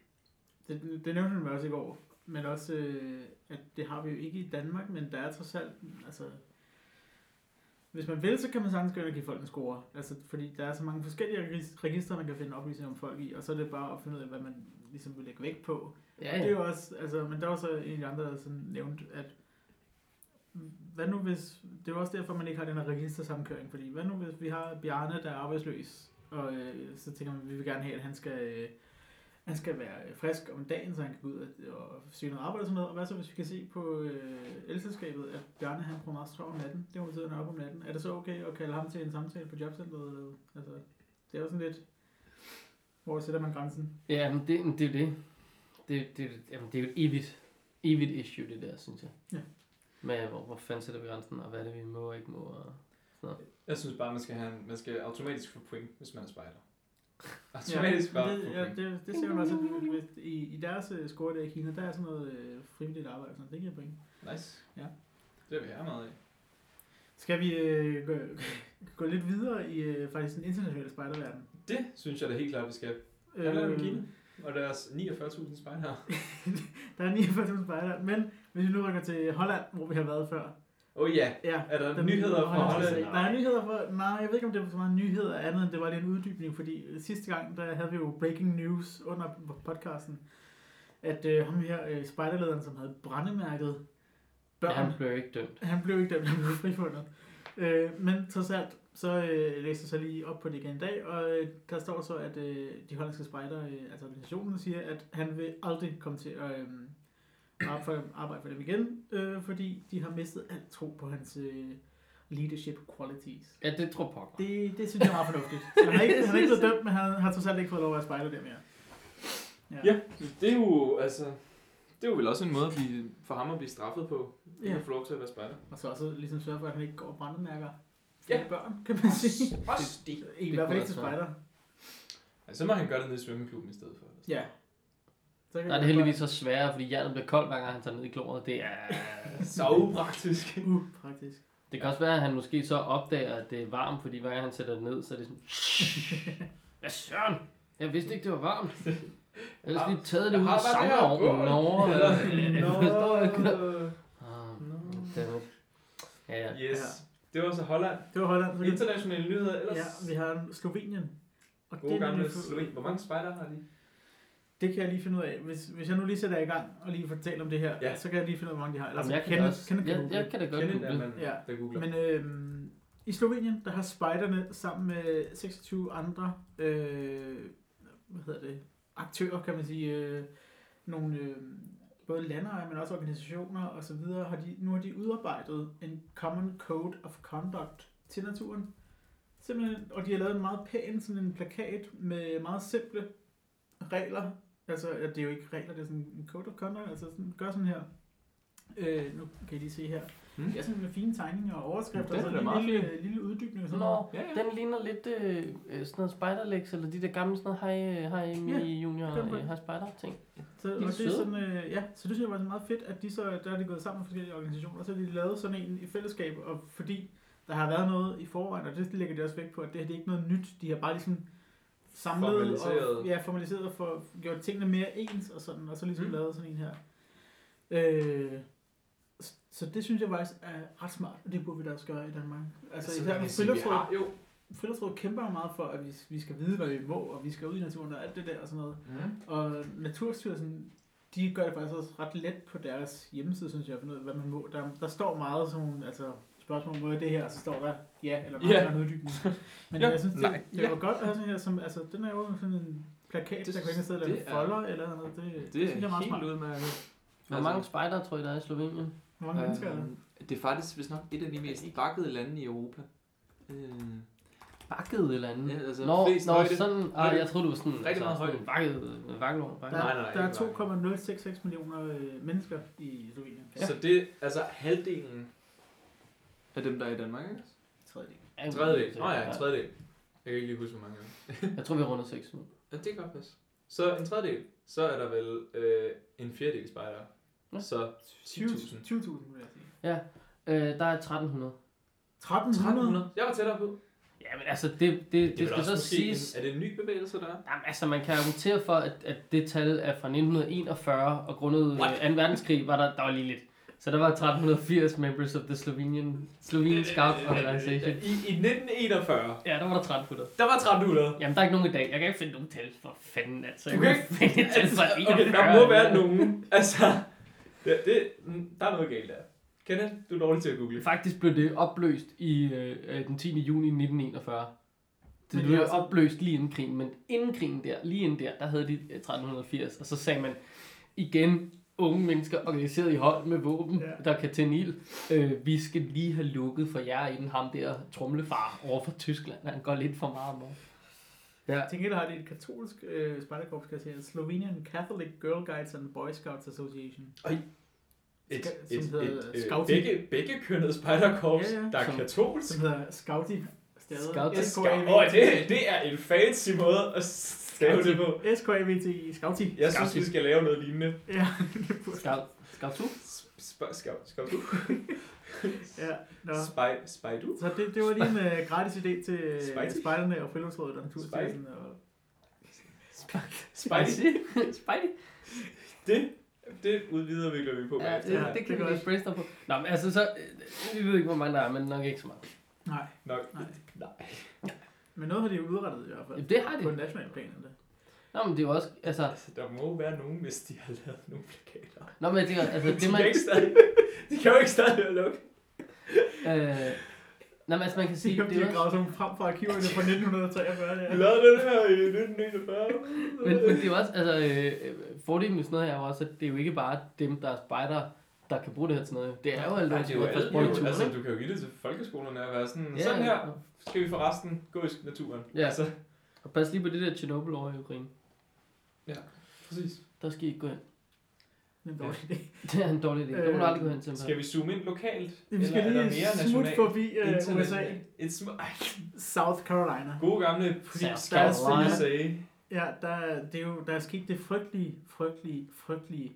Speaker 3: Det, det nævnte han også i går. Men også, øh, at det har vi jo ikke i Danmark, men der er trods alt, altså... Hvis man vil, så kan man sagtens gå ind og give folk en score. Altså, fordi der er så mange forskellige regis- registre, man kan finde oplysninger om folk i, og så er det bare at finde ud af, hvad man ligesom vil lægge vægt på.
Speaker 2: Ja,
Speaker 3: Og det er
Speaker 2: ja.
Speaker 3: jo også, altså, men der var så en af de andre, der sådan nævnt, at hvad nu hvis, det er også derfor, man ikke har den her registersamkøring, fordi hvad nu hvis vi har Bjarne, der er arbejdsløs, og øh, så tænker man, at vi vil gerne have, at han skal, øh, han skal være frisk om dagen, så han kan gå ud og, og søge noget arbejde og sådan noget, og hvad så hvis vi kan se på øh, elselskabet, at Bjarne han får meget strøm om natten, det må betyde, op om natten, er det så okay at kalde ham til en samtale på jobcenteret? Altså, det er jo sådan lidt, hvor sætter man grænsen?
Speaker 2: Ja, men det, det er det. Det, det, jamen, det er jo et evigt, evigt issue, det der, synes jeg.
Speaker 3: Ja.
Speaker 2: Med, hvor, hvor fanden sætter vi grænsen, og hvad er det, vi må og ikke må. Og...
Speaker 4: Jeg synes bare, man skal, have, en- man skal automatisk få point, hvis man er spejder. (laughs) Automatisk
Speaker 3: ja,
Speaker 4: bare
Speaker 3: det,
Speaker 4: få
Speaker 3: ja,
Speaker 4: point.
Speaker 3: det, det ser man også at i, i deres øh, score der i Kina, der er sådan noget øh, frivilligt arbejde, sådan noget. det giver point.
Speaker 4: Nice.
Speaker 3: Ja.
Speaker 4: Det vil jeg meget af.
Speaker 3: Skal vi øh, gå, (laughs) gå lidt videre i øh, faktisk den internationale spejderverden?
Speaker 4: Det synes jeg da helt klart, vi skal. Handler det om Kina? Og deres 49.000 spejdere.
Speaker 3: der er 49 (laughs) spejdere, men hvis vi nu rykker til Holland, hvor vi har været før.
Speaker 4: Oh, ja,
Speaker 3: Ja,
Speaker 4: er der
Speaker 3: den-
Speaker 4: nyheder fra Holland?
Speaker 3: Der er nyheder for, nej, jeg ved ikke, om det var så meget nyheder andet, end det var lidt en uddybning, fordi sidste gang, der havde vi jo breaking news under podcasten, at øh, ham her, øh, spejderlederen, som havde brændemærket børn,
Speaker 2: Ja, han blev ikke dømt.
Speaker 3: Han blev ikke dømt, han blev frifundet. Øh, men trods alt, så øh, læste jeg så lige op på det igen i dag, og øh, der står så, at øh, de hollandske spejder, øh, altså organisationen, siger, at han vil aldrig komme til at øh, arbejde, for, arbejde for dem igen, øh, fordi de har mistet alt tro på hans øh, leadership qualities.
Speaker 2: Ja, det tror pokker.
Speaker 3: Det, det synes jeg er meget fornuftigt. Han er ikke, han er ikke blevet dømt, men han har trods alt ikke fået lov at være spejder der mere.
Speaker 4: Ja, det er jo, altså... Det er jo vel også en måde at blive, for ham at blive straffet på.
Speaker 3: Ja.
Speaker 4: at få lov til at være spejder.
Speaker 3: Og så også ligesom sørge for, at han ikke går og brændemærker
Speaker 4: Ja.
Speaker 3: ja. børn, kan man sige.
Speaker 4: Også det.
Speaker 3: I hvert fald ikke til spejder.
Speaker 4: Altså, så må han gøre det nede i svømmeklubben i stedet for.
Speaker 3: Ja. Så
Speaker 2: Der er
Speaker 3: det
Speaker 2: heldigvis så sværere, fordi hjernen bliver koldt, hver gang han tager ned i kloret. Det er... (laughs)
Speaker 4: Så upraktisk.
Speaker 3: Uh, praktisk.
Speaker 2: Det kan også være, at han måske så opdager, at det er varmt, fordi hver gang han sætter det ned, så er det sådan... Hvad søren? Jeg vidste ikke, det var varmt. (laughs) Ellers lige taget det ud af saunaovnen. Nå,
Speaker 4: Nå. (laughs) Nå.
Speaker 2: Ah. Ja, ja.
Speaker 4: Yes. Det var så Holland.
Speaker 3: Det var Holland.
Speaker 4: Internationale nyheder ellers.
Speaker 3: Ja, vi har Slovenien. Og
Speaker 4: Gode
Speaker 3: den er
Speaker 4: gamle Slovenien. Hvor mange spejder har de?
Speaker 3: Det kan jeg lige finde ud af. Hvis, hvis jeg nu lige sætter i gang og lige fortæller om det her,
Speaker 4: Ja.
Speaker 3: så kan jeg lige finde ud af, hvor mange de har.
Speaker 2: Jamen, jeg kan,
Speaker 3: Kenneth-
Speaker 2: også,
Speaker 3: Kenneth kan
Speaker 2: jeg, jeg kan da godt
Speaker 4: er
Speaker 2: google.
Speaker 4: man,
Speaker 3: Ja.
Speaker 4: der googler.
Speaker 3: Men øhm, i Slovenien, der har spejderne sammen med 26 andre øh, hvad hedder det, aktører, kan man sige, øh, nogle øh, både landejere, men også organisationer og så videre, har de, nu har de udarbejdet en Common Code of Conduct til naturen. Simpelthen, og de har lavet en meget pæn sådan en plakat med meget simple regler. Altså, ja, det er jo ikke regler, det er sådan en Code of Conduct, altså sådan, gør sådan her. Øh, nu kan I lige se her.
Speaker 4: Hmm?
Speaker 3: Det er sådan med fine tegninger og overskrifter,
Speaker 4: Den
Speaker 3: og
Speaker 4: er
Speaker 3: så
Speaker 4: da
Speaker 3: en
Speaker 4: meget
Speaker 3: lille, lille, lille uddybning og sådan noget.
Speaker 4: Ja, ja.
Speaker 2: den ligner lidt øh, øh, sådan noget spiderlegs, eller de der gamle sådan noget hej, hej
Speaker 3: Ja,
Speaker 2: ja, junior, øh, hej spider ting.
Speaker 3: Så,
Speaker 2: er
Speaker 3: og det er sådan, øh, ja, så det synes jeg var meget fedt, at de så, der er de gået sammen med forskellige organisationer, og så har de lavet sådan en i fællesskab, og fordi der har været noget i forvejen, og det lægger de også vægt på, at det her det er ikke noget nyt, de har bare ligesom samlet
Speaker 4: Formaliseret.
Speaker 3: og ja, formaliseret og for gjort tingene mere ens og sådan, og så ligesom
Speaker 4: Mm.
Speaker 3: lavet sådan en her. Øh, så det synes jeg faktisk er ret smart, og det burde vi da også gøre i Danmark. Altså,
Speaker 4: Altså,
Speaker 3: især med friluftsråd,
Speaker 4: jo.
Speaker 3: friluftsråd kæmper meget for, at vi, vi skal vide, hvad vi må, og vi skal ud i naturen og alt det der og sådan noget.
Speaker 4: Mm.
Speaker 3: Og Naturstyrelsen, de gør det faktisk også ret let på deres hjemmeside, synes jeg, ud af, hvad man må. Der, der står meget sådan altså spørgsmål, er det her, og så står der ja eller nej,
Speaker 4: Ja.
Speaker 3: eller en uddybning. (laughs) Men
Speaker 4: Ja,
Speaker 3: jeg synes, det,
Speaker 4: nej,
Speaker 3: det
Speaker 4: ja.
Speaker 3: var godt at have sådan her, som, altså den er jo sådan en plakat,
Speaker 4: Det
Speaker 3: der kan ikke sidde og
Speaker 4: det
Speaker 3: lave
Speaker 4: er-
Speaker 3: folder eller noget. Det, det,
Speaker 4: Det
Speaker 3: synes jeg er meget
Speaker 4: helt
Speaker 3: smart.
Speaker 4: udmærket.
Speaker 2: Hvor mange spider tror I, der er i Slovenien?
Speaker 3: Hvor mange mennesker er der?
Speaker 4: Øhm, Det er faktisk vist nok et af de mest bakkede lande i Europa. Øh,
Speaker 2: Bakket eller andet?
Speaker 4: ja, altså
Speaker 2: Nå,
Speaker 4: flest
Speaker 2: nå
Speaker 4: højde.
Speaker 2: sådan, ah,
Speaker 4: Højde.
Speaker 2: jeg troede, du var sådan,
Speaker 4: Rigtig meget
Speaker 2: sådan bakket, vakkelvogn,
Speaker 3: Der,
Speaker 2: vakkelvogn.
Speaker 4: Nej, nej, nej,
Speaker 3: der er
Speaker 4: ikke
Speaker 3: 2,066 millioner øh, mennesker i Slovenien.
Speaker 4: Ja. Så det altså halvdelen af dem, der er i Danmark, ikke?
Speaker 3: Tredjedel.
Speaker 4: En tredjedel. Nå ja, en tredjedel. Jeg kan ikke lige huske, hvor mange. (laughs)
Speaker 2: Jeg tror, vi har rundet 6 nu.
Speaker 4: Ja, det kan godt passe. Så en tredjedel. Så er der vel øh, en fjerdedel spejdere.
Speaker 2: Ja.
Speaker 4: Så
Speaker 3: 20.000,
Speaker 4: 10.000.
Speaker 3: 20.000 vil jeg sige.
Speaker 2: Øh, der er 1300.
Speaker 3: 1300?
Speaker 4: Jeg var tættere på.
Speaker 2: Ja, men altså, det, det, det,
Speaker 4: Det,
Speaker 2: skal så siges...
Speaker 4: En, er det en ny bevægelse, der er?
Speaker 2: Jamen, altså, man kan argumentere for, at, at det tal er fra 1941, og grundet
Speaker 4: What?
Speaker 2: øh, 2. verdenskrig var der, der var lige lidt. Så der var 1380 members of the Slovenian, Slovenian Scout Organization.
Speaker 4: I, I 1941,
Speaker 2: Ja, der var der 1300.
Speaker 4: der var 1300.
Speaker 2: Jamen, der er ikke nogen i dag. Jeg kan ikke finde nogen tal for fanden, altså.
Speaker 4: Du
Speaker 2: Jeg
Speaker 4: kan
Speaker 2: ikke finde et tal
Speaker 4: Altså,
Speaker 2: for
Speaker 4: okay,
Speaker 2: 41.
Speaker 4: der må være nogen. Altså, det, det, mm, der er noget galt der. Kenneth, du er dårlig til at google.
Speaker 2: Faktisk blev det opløst i øh, øh, den 10. juni 1941. Det
Speaker 3: Men
Speaker 2: blev
Speaker 3: det også-
Speaker 2: opløst lige inden krigen, men inden krigen der, lige inden der, der havde de øh, 1380, og så sagde man igen, unge mennesker organiseret i hold med våben,
Speaker 3: Ja.
Speaker 2: der kan tænde ild. Øh, vi skal lige have lukket for jer, inden ham der trumlefar over for Tyskland, han går lidt for meget med. Ja,
Speaker 3: Jeg tænker, der har det et katolsk øh, spejderkorps, skal jeg sige. Slovenian Catholic Girl Guides and Boy Scouts Association.
Speaker 4: Et,
Speaker 3: Som
Speaker 4: et,
Speaker 3: hedder
Speaker 4: et, et,
Speaker 3: Scouting.
Speaker 4: begge, begge kønnede spejderkorps,
Speaker 3: Ja, ja.
Speaker 4: der er
Speaker 2: Som-
Speaker 4: katolsk.
Speaker 3: Som hedder Scouty. Stadig.
Speaker 2: Scout-
Speaker 3: S-K-A-V-T.
Speaker 4: Åh, det, det er en fancy måde at stave det på.
Speaker 3: S-K-A-V-T. Scouty.
Speaker 4: Jeg synes, vi skal lave noget lignende.
Speaker 3: Ja, (laughs)
Speaker 2: Scout 2?
Speaker 4: Sp- Skal skal du?
Speaker 3: ja. Nå.
Speaker 4: Spej, spej du?
Speaker 3: Så det, det var lige en uh, gratis idé til
Speaker 4: Spidey.
Speaker 3: spejderne og friluftsrådet og Naturstyrelsen. Og...
Speaker 4: Spejdy?
Speaker 2: Spidey? (laughs)
Speaker 4: Det, det udvidervikler vi på.
Speaker 2: Ja, det,
Speaker 3: Ja,
Speaker 2: det,
Speaker 3: det
Speaker 2: kan
Speaker 3: kan
Speaker 2: vi
Speaker 3: også.
Speaker 2: brainstorme på. Nå, men altså så, øh, vi ved ikke, hvor mange der er, men nok ikke så meget.
Speaker 3: Nej,
Speaker 4: Nok.
Speaker 3: Nej.
Speaker 4: Nej.
Speaker 3: Men noget har de jo udrettet i hvert fald.
Speaker 2: Jamen, det har de.
Speaker 3: På national plan. endda.
Speaker 2: Nå, men det er jo også, altså,
Speaker 4: Altså, der må være nogen, hvis de har lavet nogle plakater.
Speaker 2: nå, men jeg tænker, altså,
Speaker 4: De
Speaker 2: det
Speaker 4: kan,
Speaker 2: man,
Speaker 4: ikke stadig, de kan jo ikke stadig være lukke.
Speaker 2: øh, nå, men altså, man kan
Speaker 3: De,
Speaker 2: sige,
Speaker 3: de
Speaker 2: det
Speaker 3: har
Speaker 2: er også,
Speaker 3: gravet sådan frem fra arkiverne fra 1943.
Speaker 4: Vi
Speaker 3: Ja.
Speaker 4: lavede den her i 1941.
Speaker 2: men, men det er jo også, altså, øh, fordelen med sådan noget her er også, at det er jo ikke bare dem, der er spejder, der kan bruge det her til noget. Det er jo alle
Speaker 4: Nej, det er jo alle, altså, du kan jo give det til folkeskolerne og være sådan,
Speaker 2: Ja,
Speaker 4: sådan
Speaker 2: ja.
Speaker 4: her skal vi forresten gå i naturen.
Speaker 2: Ja.
Speaker 4: Altså,
Speaker 2: Og pas lige på det der Chernobyl over i Ukraine.
Speaker 4: præcis.
Speaker 2: Der skal I ikke gå hen. (laughs)
Speaker 3: Det er en dårlig idé.
Speaker 2: Det er en dårlig idé. Må du
Speaker 3: Øh,
Speaker 2: aldrig gå hen til.
Speaker 4: Skal vi zoome ind lokalt?
Speaker 3: Vi skal
Speaker 4: eller er
Speaker 3: lige
Speaker 4: nationalt?
Speaker 3: forbi uh,
Speaker 4: Internet-
Speaker 3: USA.
Speaker 4: Et sm- (laughs)
Speaker 3: South Carolina.
Speaker 4: gode gamle
Speaker 2: South
Speaker 3: Carolina. Ja, der, det er jo, der er sket det frygtelige, frygtelige, frygtelige,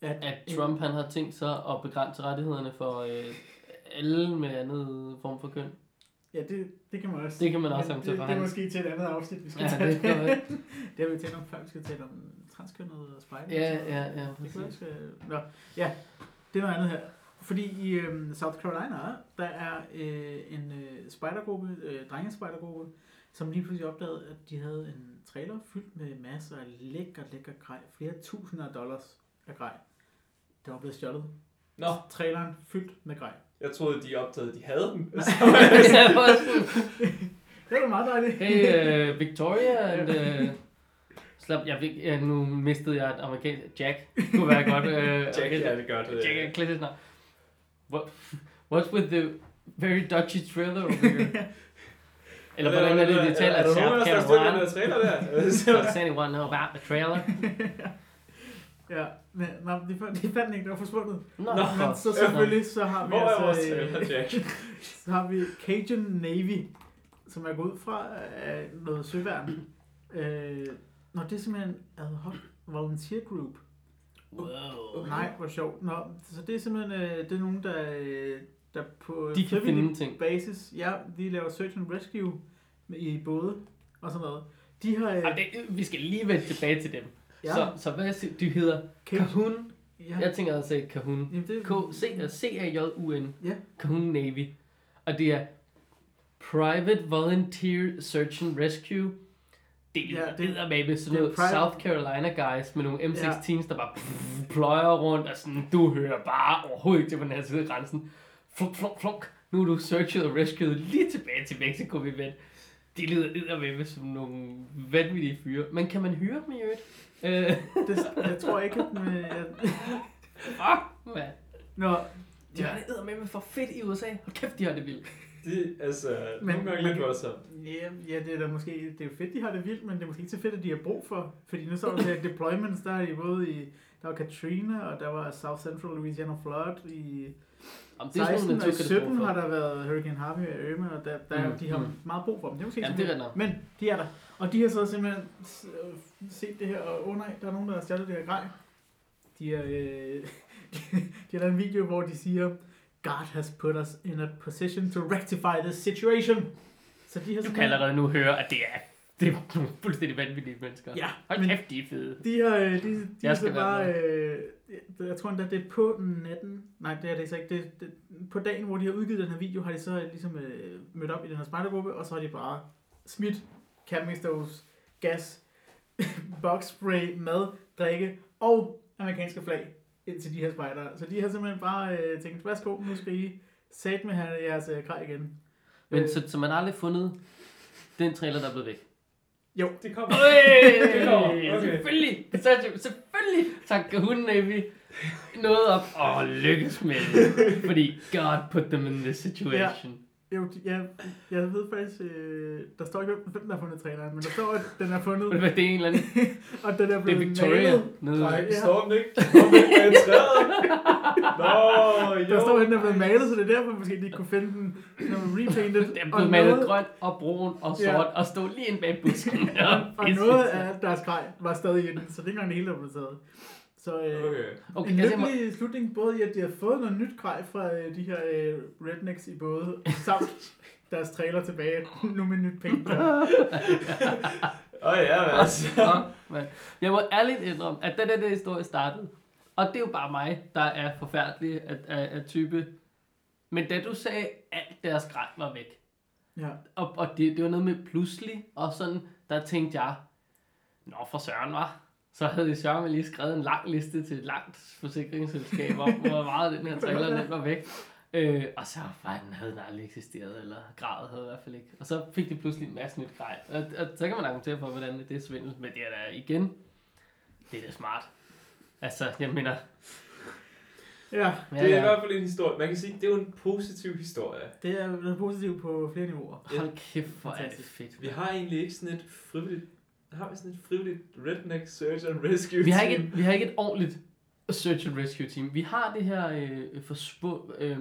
Speaker 3: at,
Speaker 2: At Trump, han har tænkt sig at begrænse rettighederne for øh, alle med andet form for køn.
Speaker 3: Ja, det, det kan man også.
Speaker 2: Det kan man også til
Speaker 3: det, det er måske til et andet afsnit, vi skal
Speaker 2: Ja,
Speaker 3: tage.
Speaker 2: det (laughs)
Speaker 3: det har vi talt om før, vi skal tale om transkønnet og spejling.
Speaker 2: Ja, ja, ja,
Speaker 3: Det kan
Speaker 2: præcis.
Speaker 3: også, øh, Nå, ja, det er noget andet her. Fordi i øhm, South Carolina, der er øh, en øh, spejdergruppe, øh, drengespejdergruppe, som lige pludselig opdagede, at de havde en trailer fyldt med masser af lækker, lækker grej. Flere tusinder af dollars af grej. Det var blevet stjålet.
Speaker 4: Nå,
Speaker 3: Traileren fyldt med grej.
Speaker 4: jeg troede, de opdagede, at de havde den. (laughs) (laughs)
Speaker 2: Er
Speaker 3: Det var meget dejligt.
Speaker 2: hey, uh, Victoria and... Uh, slap, jeg fik, ja, nu mistede jeg et amerikansk... Jack kunne være godt. Uh,
Speaker 4: Jack, ja, det gør det.
Speaker 2: Jack er navn. What, what's with the very dodgy trailer over here? (laughs) Eller hvordan er det, de taler
Speaker 4: Er der nogen af os, der støtter den der trailer der?
Speaker 2: Does anyone know about the trailer?
Speaker 3: Ja, men nej, de, fandt, de fandt ikke, det var forsvundet.
Speaker 2: Nå,
Speaker 4: Nå,
Speaker 3: Men så selvfølgelig, så har vi
Speaker 4: Hvor er vores
Speaker 3: altså... øh,
Speaker 4: Jack? (laughs)
Speaker 3: Så har vi Cajun Navy, som er gået ud fra øh, noget søværn. Øh, Nå, det er simpelthen ad hoc volunteer group.
Speaker 2: Wow.
Speaker 3: Nej, hvor sjovt. Nå, så det er simpelthen øh, det er nogen, der, øh, der på
Speaker 2: De kan finde ting.
Speaker 3: basis, ja, de laver search and rescue med, i både og sådan noget. De har... Øh,
Speaker 2: det, vi skal lige vende tilbage til dem.
Speaker 3: Ja,
Speaker 2: Så, så hvad siger du hedder? Kahun.
Speaker 3: ja,
Speaker 2: Jeg tænker sige Kahun.
Speaker 3: jamen, det,
Speaker 2: K-C-A-J-U-N.
Speaker 3: Ja.
Speaker 2: Kahun Navy. Og det er Private Volunteer Search and Rescue. Det
Speaker 3: Ja,
Speaker 2: er
Speaker 3: det-
Speaker 2: det, med sådan
Speaker 3: det er
Speaker 2: noget
Speaker 3: private-
Speaker 2: South Carolina guys med nogle M16's, der bare pløjer rundt, og sådan, du hører bare overhovedet ikke til på den her side af grænsen. Flunk, flunk, flunk. Nu er du searchet og rescued lige tilbage til Mexico, vi ven. De lyder med som nogle vanvittige fyre. Men kan man hyre dem i øvrigt? Øh,
Speaker 3: det, jeg tror ikke, at... Med, jeg,
Speaker 2: fuck, mand.
Speaker 3: nå,
Speaker 2: De har det med for fedt i USA. Hold kæft, de har det vildt.
Speaker 4: Det er altså
Speaker 3: Men-
Speaker 4: nogle gange lidt voldsomt.
Speaker 3: Ja, ja, det er da måske, det er jo fedt, de har det vildt, men det er måske ikke så fedt, at de har brug for, fordi nu så vi her deployments, der er de både i, der var Katrina, og der var South Central Louisiana Flood i
Speaker 2: Om det er sådan
Speaker 3: 16,
Speaker 2: nogle
Speaker 3: og i 17 har der været Hurricane Harvey og Irma, og der, der,
Speaker 2: Mm,
Speaker 3: mm, de har
Speaker 2: mm.
Speaker 3: meget brug for dem. Det er måske ikke
Speaker 2: Jamen, det er.
Speaker 3: Men de er der. Og de har så simpelthen øh, set det her, og oh nej, der er nogen, der har stjålet det her grej. De, er, øh, (laughs) de har lavet en video, hvor de siger, God has put us in a position to rectify this situation. Så de har
Speaker 2: Du kan allerede nu høre, at det er Det er nogle fuldstændig vanvittige mennesker.
Speaker 3: Ja,
Speaker 2: Hold
Speaker 3: men
Speaker 2: kæft, de er fede.
Speaker 3: de har, øh, de, de
Speaker 2: Jeg skal
Speaker 3: så bare, øh, jeg tror endda, det er på natten, nej, det er det så ikke, det, det, på dagen, hvor de har udgivet den her video, har de så ligesom øh, mødt op i den her spejdergruppe, og så har de bare smidt campingstoves, gas, (laughs) boxspray, mad, drikke og amerikanske flag ind til de her spejdere. Så de har simpelthen bare øh, tænkt, værsgo, nu skal I sat med have jeres øh, grej igen.
Speaker 2: Men
Speaker 3: Øh,
Speaker 2: så, så man har aldrig fundet den trailer, der er blevet væk.
Speaker 3: Jo,
Speaker 4: Det kommer.
Speaker 2: Øh,
Speaker 4: Det går, (laughs) okay.
Speaker 2: Selvfølgelig, så, selvfølgelig tager hunden Navy noget op og lykkes med det. Fordi God put them in this situation.
Speaker 3: Jo, jeg, jeg ved faktisk, øh, der står ikke, hvem der har fundet traileren, men der står, at den er fundet,
Speaker 2: hvad, det er en eller anden, (laughs)
Speaker 3: og den er
Speaker 2: det er
Speaker 3: blevet
Speaker 2: Victoria.
Speaker 3: malet.
Speaker 2: Nede.
Speaker 4: Nej,
Speaker 3: Ja.
Speaker 4: står den ikke? Står den ikke bag træet? Nå, jo.
Speaker 3: Der står, at den er blevet malet, så det er derfor, måske de ikke kunne finde den, når man repainted.
Speaker 2: Det er
Speaker 3: Og
Speaker 2: blevet malet
Speaker 3: noget-
Speaker 2: grøn og brun og
Speaker 3: Ja.
Speaker 2: sort og stod lige ind bag busken. Ja, (laughs)
Speaker 3: Og noget af deres grej var stadig i den, så det er ikke engang det hele, der blev taget. Så øh,
Speaker 4: Okay.
Speaker 2: Okay,
Speaker 3: en
Speaker 2: altså, jeg må,
Speaker 3: lykkelig slutning, både i at de har fået noget nyt grej fra øh, de her øh, rednecks i både, samt (laughs) deres trailer tilbage, nu med nyt paint. (laughs)
Speaker 4: Åh oh, ja, men altså.
Speaker 2: Men jeg må ærligt indrømme, at den der, der historie startede. Og det er jo bare mig, der er forfærdelig af, af, af type. Men da du sagde, at alt deres grej var væk,
Speaker 3: Ja.
Speaker 2: og, og det, det var noget med pludselig, og sådan, der tænkte jeg, Nå for søren var. Så havde Søren lige skrevet en lang liste til et langt forsikringsselskab om, hvor meget den her trailer den var væk. Øh, og så var den, havde den aldrig eksisteret, eller gradet havde i hvert fald ikke. Og så fik de pludselig en masse nyt grej. Og, og så kan man argumentere for, hvordan det er svindel. Men det er da igen, det er da smart. Altså, jeg mener,
Speaker 3: ja,
Speaker 2: ja,
Speaker 4: Det er i
Speaker 2: ja.
Speaker 4: hvert fald en historie. Man kan sige, det er jo en positiv historie.
Speaker 3: det er noget positivt på flere niveauer.
Speaker 2: Hold kæft, hvor er det fedt.
Speaker 4: Vi har egentlig ikke sådan et frivilligt... Har vi sådan et frivilligt redneck search and rescue
Speaker 2: Vi har,
Speaker 4: team?
Speaker 2: ikke et, vi har ikke et ordentligt search and rescue team. Vi har det her øh, for spå, øh,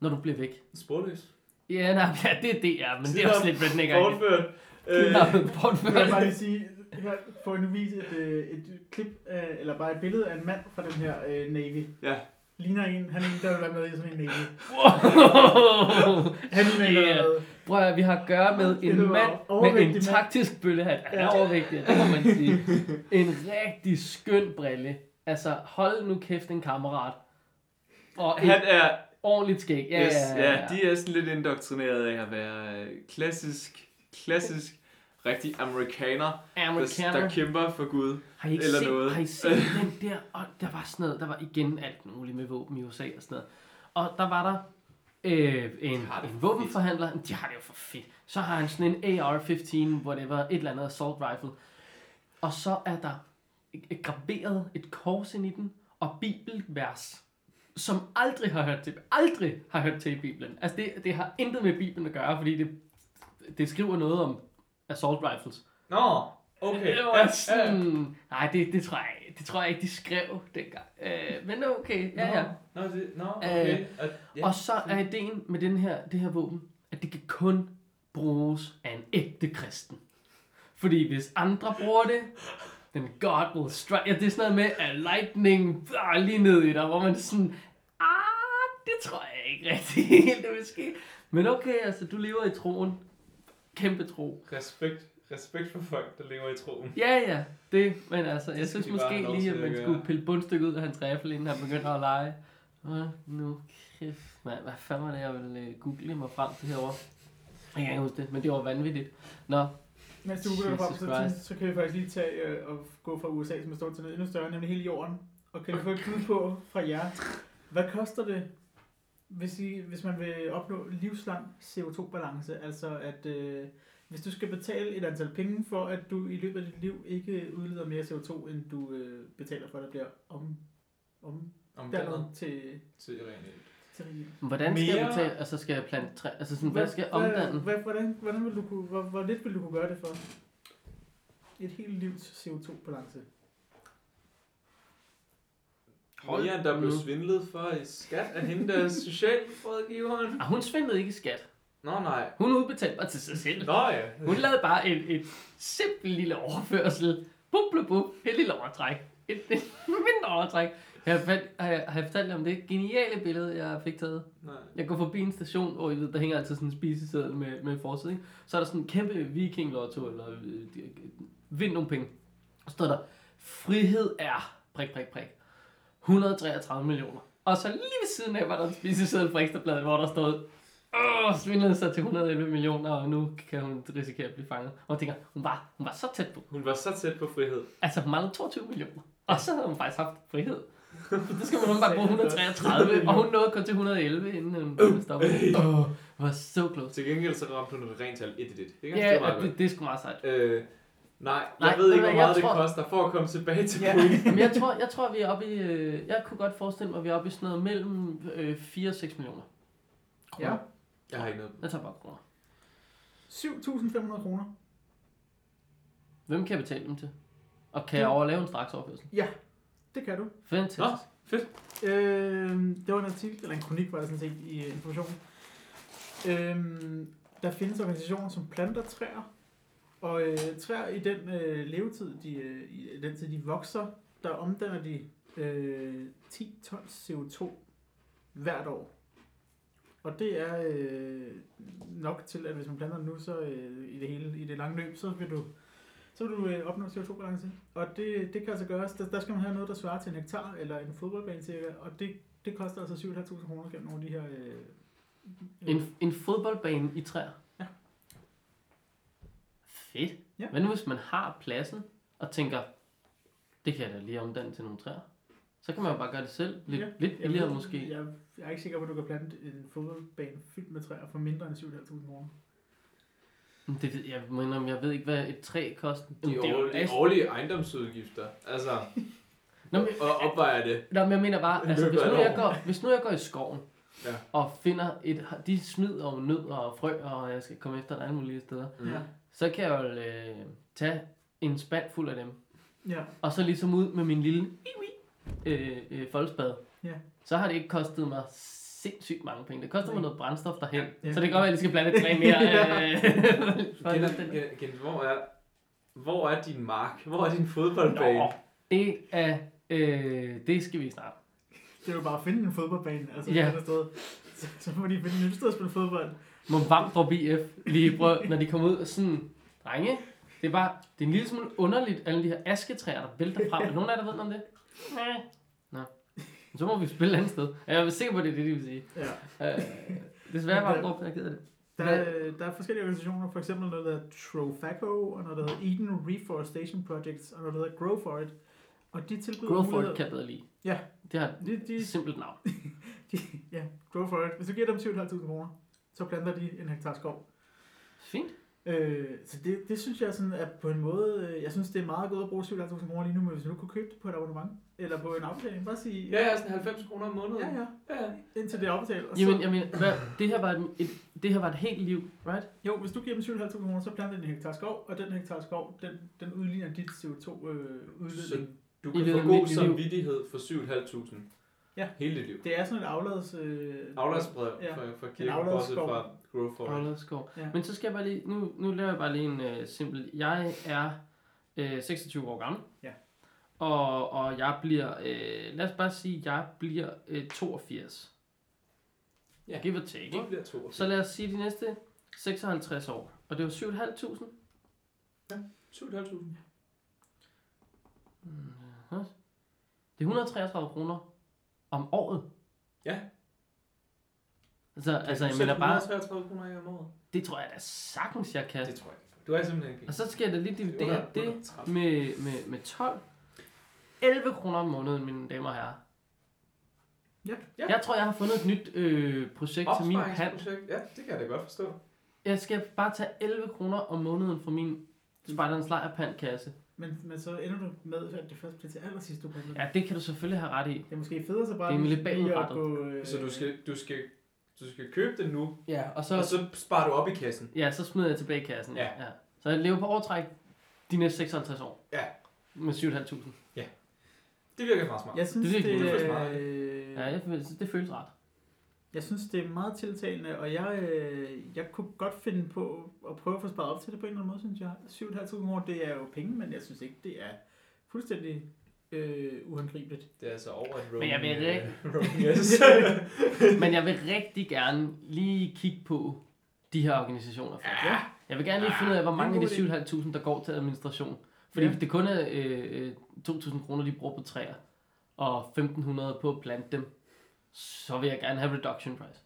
Speaker 2: når du bliver væk.
Speaker 4: Sporløs.
Speaker 2: Ja, nej, ja, det er DR, men det er også lidt redneck
Speaker 4: Bortført. Øh,
Speaker 2: Ja,
Speaker 3: Jeg
Speaker 2: bortført.
Speaker 3: vil bare lige sige, her får jeg nu vise et, øh, et klip, af, eller bare et billede af en mand fra den her øh, Navy.
Speaker 4: Ja.
Speaker 3: Ligner en, han er en, der vil være med i sådan en Navy.
Speaker 2: Wow.
Speaker 3: Han ligner en, der
Speaker 2: Prøv at, vi har at gøre med en mand med en taktisk bøllehat. Han er overvægtig, det må man (laughs) sige. En rigtig skøn brille. Altså, hold nu kæft en kammerat. Og
Speaker 5: Han er,
Speaker 2: ordentligt skæg. Ja,
Speaker 5: yes,
Speaker 2: ja, ja, ja.
Speaker 5: de er sådan lidt indoktrineret af at være øh, klassisk, klassisk, rigtig amerikaner, der,
Speaker 2: Amerikaner.
Speaker 5: der kæmper for Gud.
Speaker 2: Har I ikke
Speaker 5: Eller
Speaker 2: set,
Speaker 5: noget.
Speaker 2: Har I set (laughs) den der? Og der var sådan noget, der var igen alt muligt med våben i USA og sådan noget. Og der var der øh, en, en
Speaker 4: for
Speaker 2: våbenforhandler. De har det jo for fedt. Så har han sådan en AR-15, whatever, et eller andet assault rifle. Og så er der et- graveret et kors ind i den, og bibelvers, som aldrig har hørt til, aldrig har hørt til i Bibelen. Altså det, det har intet med Bibelen at gøre, fordi det, det skriver noget om assault rifles.
Speaker 4: Nå, okay.
Speaker 2: Det var sådan, nej, det, det, tror jeg, det tror jeg ikke, de skrev dengang. Øh, men okay, ja, ja.
Speaker 4: Nå, det, nå okay. Og, ja.
Speaker 2: Og så er ideen med den her, det her våben, at det kan kun bruges af en ægte kristen. Fordi hvis andre bruger det, then God will strike. Ja, det er sådan noget med, at lightning ah, lige ned i dig, hvor man sådan, ah, det tror jeg ikke rigtig helt, det vil ske. Men okay, altså, du lever i troen. Kæmpe tro.
Speaker 4: Respekt, respekt for folk, der lever i troen.
Speaker 2: Ja, ja, det, men altså, jeg synes måske lige, at man skulle pille bundstykket ud af hans riffel, inden han begynder at lege. Åh, nu kæft, mand, hvad fanden var det, jeg ville øh, google mig frem til herovre? Jeg kan ikke huske det, men det var vanvittigt. Nå,
Speaker 3: Mens du googler frem, så,
Speaker 2: Christ.
Speaker 3: så kan vi faktisk lige tage øh, og gå fra USA, som er stort til noget endnu større, nemlig hele jorden. Og kan vi få et bud på fra jer, hvad koster det, hvis, I, hvis man vil opnå livslang CO2-balance? Altså at øh, hvis du skal betale et antal penge for, at du i løbet af dit liv ikke udleder mere CO2, end du øh, betaler for, at der bliver om, om
Speaker 4: Om
Speaker 3: dermed til,
Speaker 4: til rene.
Speaker 3: til riget.
Speaker 2: hvordan skal jeg
Speaker 4: Mere-
Speaker 2: betale, altså skal jeg plante træ, altså sådan, hvad skal jeg omdanne?
Speaker 3: Hvad, hvordan, hvordan vil du kunne, hvor, hvor lidt vil du kunne gøre det for? Et helt livs CO2-balance.
Speaker 4: Hold Mere end der blev svindlet for i skat af hende, der er (laughs) socialrådgiveren.
Speaker 2: Ah, hun svindlede ikke i skat.
Speaker 4: Nå nej.
Speaker 2: Hun udbetalte bare til sig selv.
Speaker 4: Nå ja.
Speaker 2: Hun lavede bare et, et simpelt lille overførsel. Bup, bup, bup. Et lille overtræk. et, et mindre overtræk. Jeg har, fat, har, jeg, har jeg fortalt om det geniale billede, jeg fik taget?
Speaker 4: Nej.
Speaker 2: Jeg går forbi en station, hvor ved, der hænger altid sådan en spiseseddel med, med forside. Ikke? Så er der sådan en kæmpe viking-lotto, eller øh, vind nogle penge. Og står der, frihed er, prik, prik, prik, 133 millioner. Og så lige ved siden af var der en spiseseddel fra Ekstrabladet, hvor der stod, åh, svindlede sig til 111 millioner, og nu kan hun risikere at blive fanget. Og jeg tænker, hun var, hun var så tæt på.
Speaker 4: Hun var så tæt på frihed.
Speaker 2: Altså, hun manglede 22 millioner. Og så havde hun faktisk haft frihed. Det skal man bare bruge (laughs) 133, og hun nåede kun til 111, inden hun stoppede. Åh, oh, var så close.
Speaker 4: Til gengæld så ramte hun et rent tal 1 1 Det,
Speaker 2: Ja,
Speaker 4: det
Speaker 2: det, det er sgu meget sejt.
Speaker 4: Øh, nej,
Speaker 2: Nej,
Speaker 4: jeg ved ikke, hvor meget det
Speaker 2: tror-
Speaker 4: koster for at komme tilbage til
Speaker 3: Ja. (laughs)
Speaker 2: Men jeg tror, jeg tror, vi er oppe i... Øh, jeg kunne godt forestille mig, at vi er oppe i sådan noget mellem øh, 4 og 6 millioner.
Speaker 3: Ja.
Speaker 4: Jeg har ikke noget.
Speaker 2: Jeg tager bare kroner.
Speaker 3: 7.500 kroner.
Speaker 2: Hvem kan jeg betale dem til? Og kan jeg overleve en straks overførsel?
Speaker 3: Ja, det kan du.
Speaker 2: Fantastisk.
Speaker 4: Nå, fedt.
Speaker 3: Øh, det var en artikel, eller en kronik var det sådan set i uh, informationen. Øh, der findes organisationer, som planter træer, og øh, træer i den øh, levetid, de, øh, i den tid de vokser, der omdanner de øh, 10 tons CO2 hvert år. Og det er øh, nok til, at hvis man planter nu, så øh, i det hele, i det lange løb, så vil du, så vil du øh, opnå CO2-balance. Og det, det kan altså gøres, der, der skal man have noget, der svarer til en hektar, eller en fodboldbane cirka, og det, det koster altså 7.500 kroner gennem nogle af de her... Øh,
Speaker 2: En, en fodboldbane i træer?
Speaker 3: Ja.
Speaker 2: Fedt.
Speaker 3: Ja.
Speaker 2: Hvad nu hvis man har pladsen og tænker, det kan jeg da lige omdanne til nogle træer? Så kan man jo bare gøre det selv. Lidt,
Speaker 3: Ja.
Speaker 2: lidt
Speaker 3: jeg,
Speaker 2: billigere
Speaker 3: ved-
Speaker 2: måske.
Speaker 3: Jeg, jeg er ikke sikker på, at du kan plante en fodboldbane fyldt med træer for mindre end 7.500 kroner.
Speaker 2: Men Det, ved- jeg, indrømme, jeg ved ikke, hvad et træ koster.
Speaker 4: De,
Speaker 2: det er jo
Speaker 4: de årlige ejendomsudgifter. Altså,
Speaker 2: Nå, men,
Speaker 4: og opvejer det.
Speaker 2: Nå, men jeg mener bare, altså, hvis, nu jeg
Speaker 4: år.
Speaker 2: går, hvis nu jeg går i skoven,
Speaker 4: Ja.
Speaker 2: og finder et, de smider og nødder og frø, og jeg skal komme efter dig alle mulige steder,
Speaker 4: Mm.
Speaker 3: Ja.
Speaker 2: så kan jeg jo øh, tage en spand fuld af dem,
Speaker 3: Ja.
Speaker 2: og så ligesom ud med min lille øh, øh, foldspade.
Speaker 3: Ja.
Speaker 2: Så har det ikke kostet mig sindssygt mange penge. Det koster mig noget brændstof derhen,
Speaker 3: Ja.
Speaker 2: så det kan godt være, at jeg skal blande et træ mere. (laughs) Øh, den-
Speaker 4: Kenneth, Kenneth, hvor er, hvor er din mark? Hvor er din fodboldbane?
Speaker 2: Nå, det er, øh, det skal vi snart.
Speaker 3: Det er jo bare at finde en fodboldbane, altså
Speaker 2: Ja.
Speaker 3: sted. Så, så må de finde et nyt sted at spille fodbold.
Speaker 2: Må Vamdrup IF lige prøve, når de kommer ud og sådan, drenge, det er bare, det er en lille smule underligt, alle de her asketræer, der vælter frem. Er nogen af jer, der ved noget om det? Nej. Nå. Så må vi spille et andet sted. Jeg er sikker på, at det er det, de vil sige.
Speaker 3: Ja.
Speaker 2: Øh, desværre Vamdrup, jeg gider det.
Speaker 3: Der, er, der er forskellige organisationer, for eksempel noget, der hedder Trofaco, og noget, der hedder Eden Reforestation Projects, og noget, der hedder Grow For It. Og de tilbyder
Speaker 2: Grow for it kan jeg bedre lide.
Speaker 3: Ja.
Speaker 2: Det har
Speaker 3: De, de,
Speaker 2: et simpelt navn. (laughs)
Speaker 3: de, ja, Grow For It. Hvis du giver dem 7.500 kroner, så planter de en hektar skov.
Speaker 2: Fint.
Speaker 3: Øh, så det, det synes jeg sådan er på en måde, øh, jeg synes det er meget godt at bruge 7.500 kroner lige nu, men hvis du nu kunne købe det på et abonnement, eller på en afbetaling, bare sige,
Speaker 4: Ja, ja, sådan 90 kroner om måneden.
Speaker 3: ja, ja,
Speaker 4: ja.
Speaker 3: indtil det er aftalt. Og
Speaker 2: Jamen,
Speaker 3: så,
Speaker 2: jeg mener, hvad, det, her var et, et, det her var et helt liv, right?
Speaker 3: jo, hvis du giver dem 7.500 kroner, så planter de en hektar skov, og den hektar skov, den, den udligner dit CO2-udledning.
Speaker 4: Du
Speaker 2: I
Speaker 4: kan
Speaker 2: løbet
Speaker 4: få
Speaker 2: af
Speaker 4: god samvittighed for 7.500.
Speaker 3: Ja.
Speaker 4: Hele dit liv.
Speaker 3: det er sådan et aflads... Øh,
Speaker 4: Afladsbrev
Speaker 3: Ja.
Speaker 4: fra, fra kirkebosset
Speaker 3: afladsskov.
Speaker 4: fra Grow For It.
Speaker 2: Aarlandsskov.
Speaker 3: Ja.
Speaker 2: Men så skal jeg bare lige, nu, nu laver jeg bare lige en uh, simpel, jeg er uh, 26 år gammel.
Speaker 3: Ja.
Speaker 2: Og, og jeg bliver, uh, lad os bare sige, jeg bliver uh, 82.
Speaker 4: Ja.
Speaker 2: Give or take,
Speaker 4: Det
Speaker 2: ikke?
Speaker 4: bliver to.
Speaker 2: Så lad os sige de næste 56 år. Og det var 7.500.
Speaker 4: 7.500.
Speaker 2: Det er 133 kroner om året.
Speaker 4: Ja.
Speaker 2: Altså, altså jeg mener bare,
Speaker 4: 133 kroner i om året.
Speaker 2: det tror jeg da sagtens, jeg kan.
Speaker 4: Det tror jeg. Du er simpelthen ikke.
Speaker 2: Og så skal jeg da lige dividere det
Speaker 4: 30.
Speaker 2: med, med, med 12. 11 kroner om måneden, mine damer og herrer.
Speaker 3: Ja.
Speaker 4: Ja.
Speaker 2: Jeg tror, jeg har fundet et nyt øh, projekt til min.
Speaker 4: Opsparingsprojekt. Ja, det kan jeg da godt forstå.
Speaker 2: Jeg skal bare tage 11 kroner om måneden fra min Spejderens Lejrpandkasse.
Speaker 3: Men, men så ender du med, at det først bliver til allersidst, du planter.
Speaker 2: Ja, det kan du selvfølgelig have ret i.
Speaker 3: Det er måske federe så bare
Speaker 2: Det er lidt bagudrettet.
Speaker 3: gå... Øh,
Speaker 4: Så du skal, du skal, du skal købe den nu,
Speaker 2: Ja, og
Speaker 4: og så sparer du op i kassen.
Speaker 2: ja, så smider jeg tilbage i kassen.
Speaker 4: Ja.
Speaker 2: ja. Så jeg lever på overtræk de næste 56 år.
Speaker 4: Ja.
Speaker 2: Med 7.500.
Speaker 4: Det virker meget smart.
Speaker 3: Jeg synes,
Speaker 2: Det er
Speaker 3: det,
Speaker 2: virkelig
Speaker 3: det,
Speaker 4: det
Speaker 3: øh,
Speaker 2: Ja, jeg, synes, det føles ret.
Speaker 3: Jeg synes, det er meget tiltalende, og jeg, øh, jeg kunne godt finde på at prøve at få sparet op til det på en eller anden måde, synes jeg. 7.500 kroner, det er jo penge, men jeg synes ikke, det er fuldstændig øh, uhåndgribeligt.
Speaker 4: Det er altså over en
Speaker 2: Men jeg vil
Speaker 4: øh, (laughs) yes.
Speaker 2: Men jeg vil rigtig gerne lige kigge på de her organisationer.
Speaker 3: Ja.
Speaker 2: Jeg vil gerne lige finde ud af, hvor mange af de
Speaker 3: god
Speaker 2: 7.500, der går til administration. Fordi
Speaker 3: Ja.
Speaker 2: det kun er øh, øh, 2.000 kroner, de bruger på træer, og 1.500 på at plante dem, så vil jeg gerne have reduction price.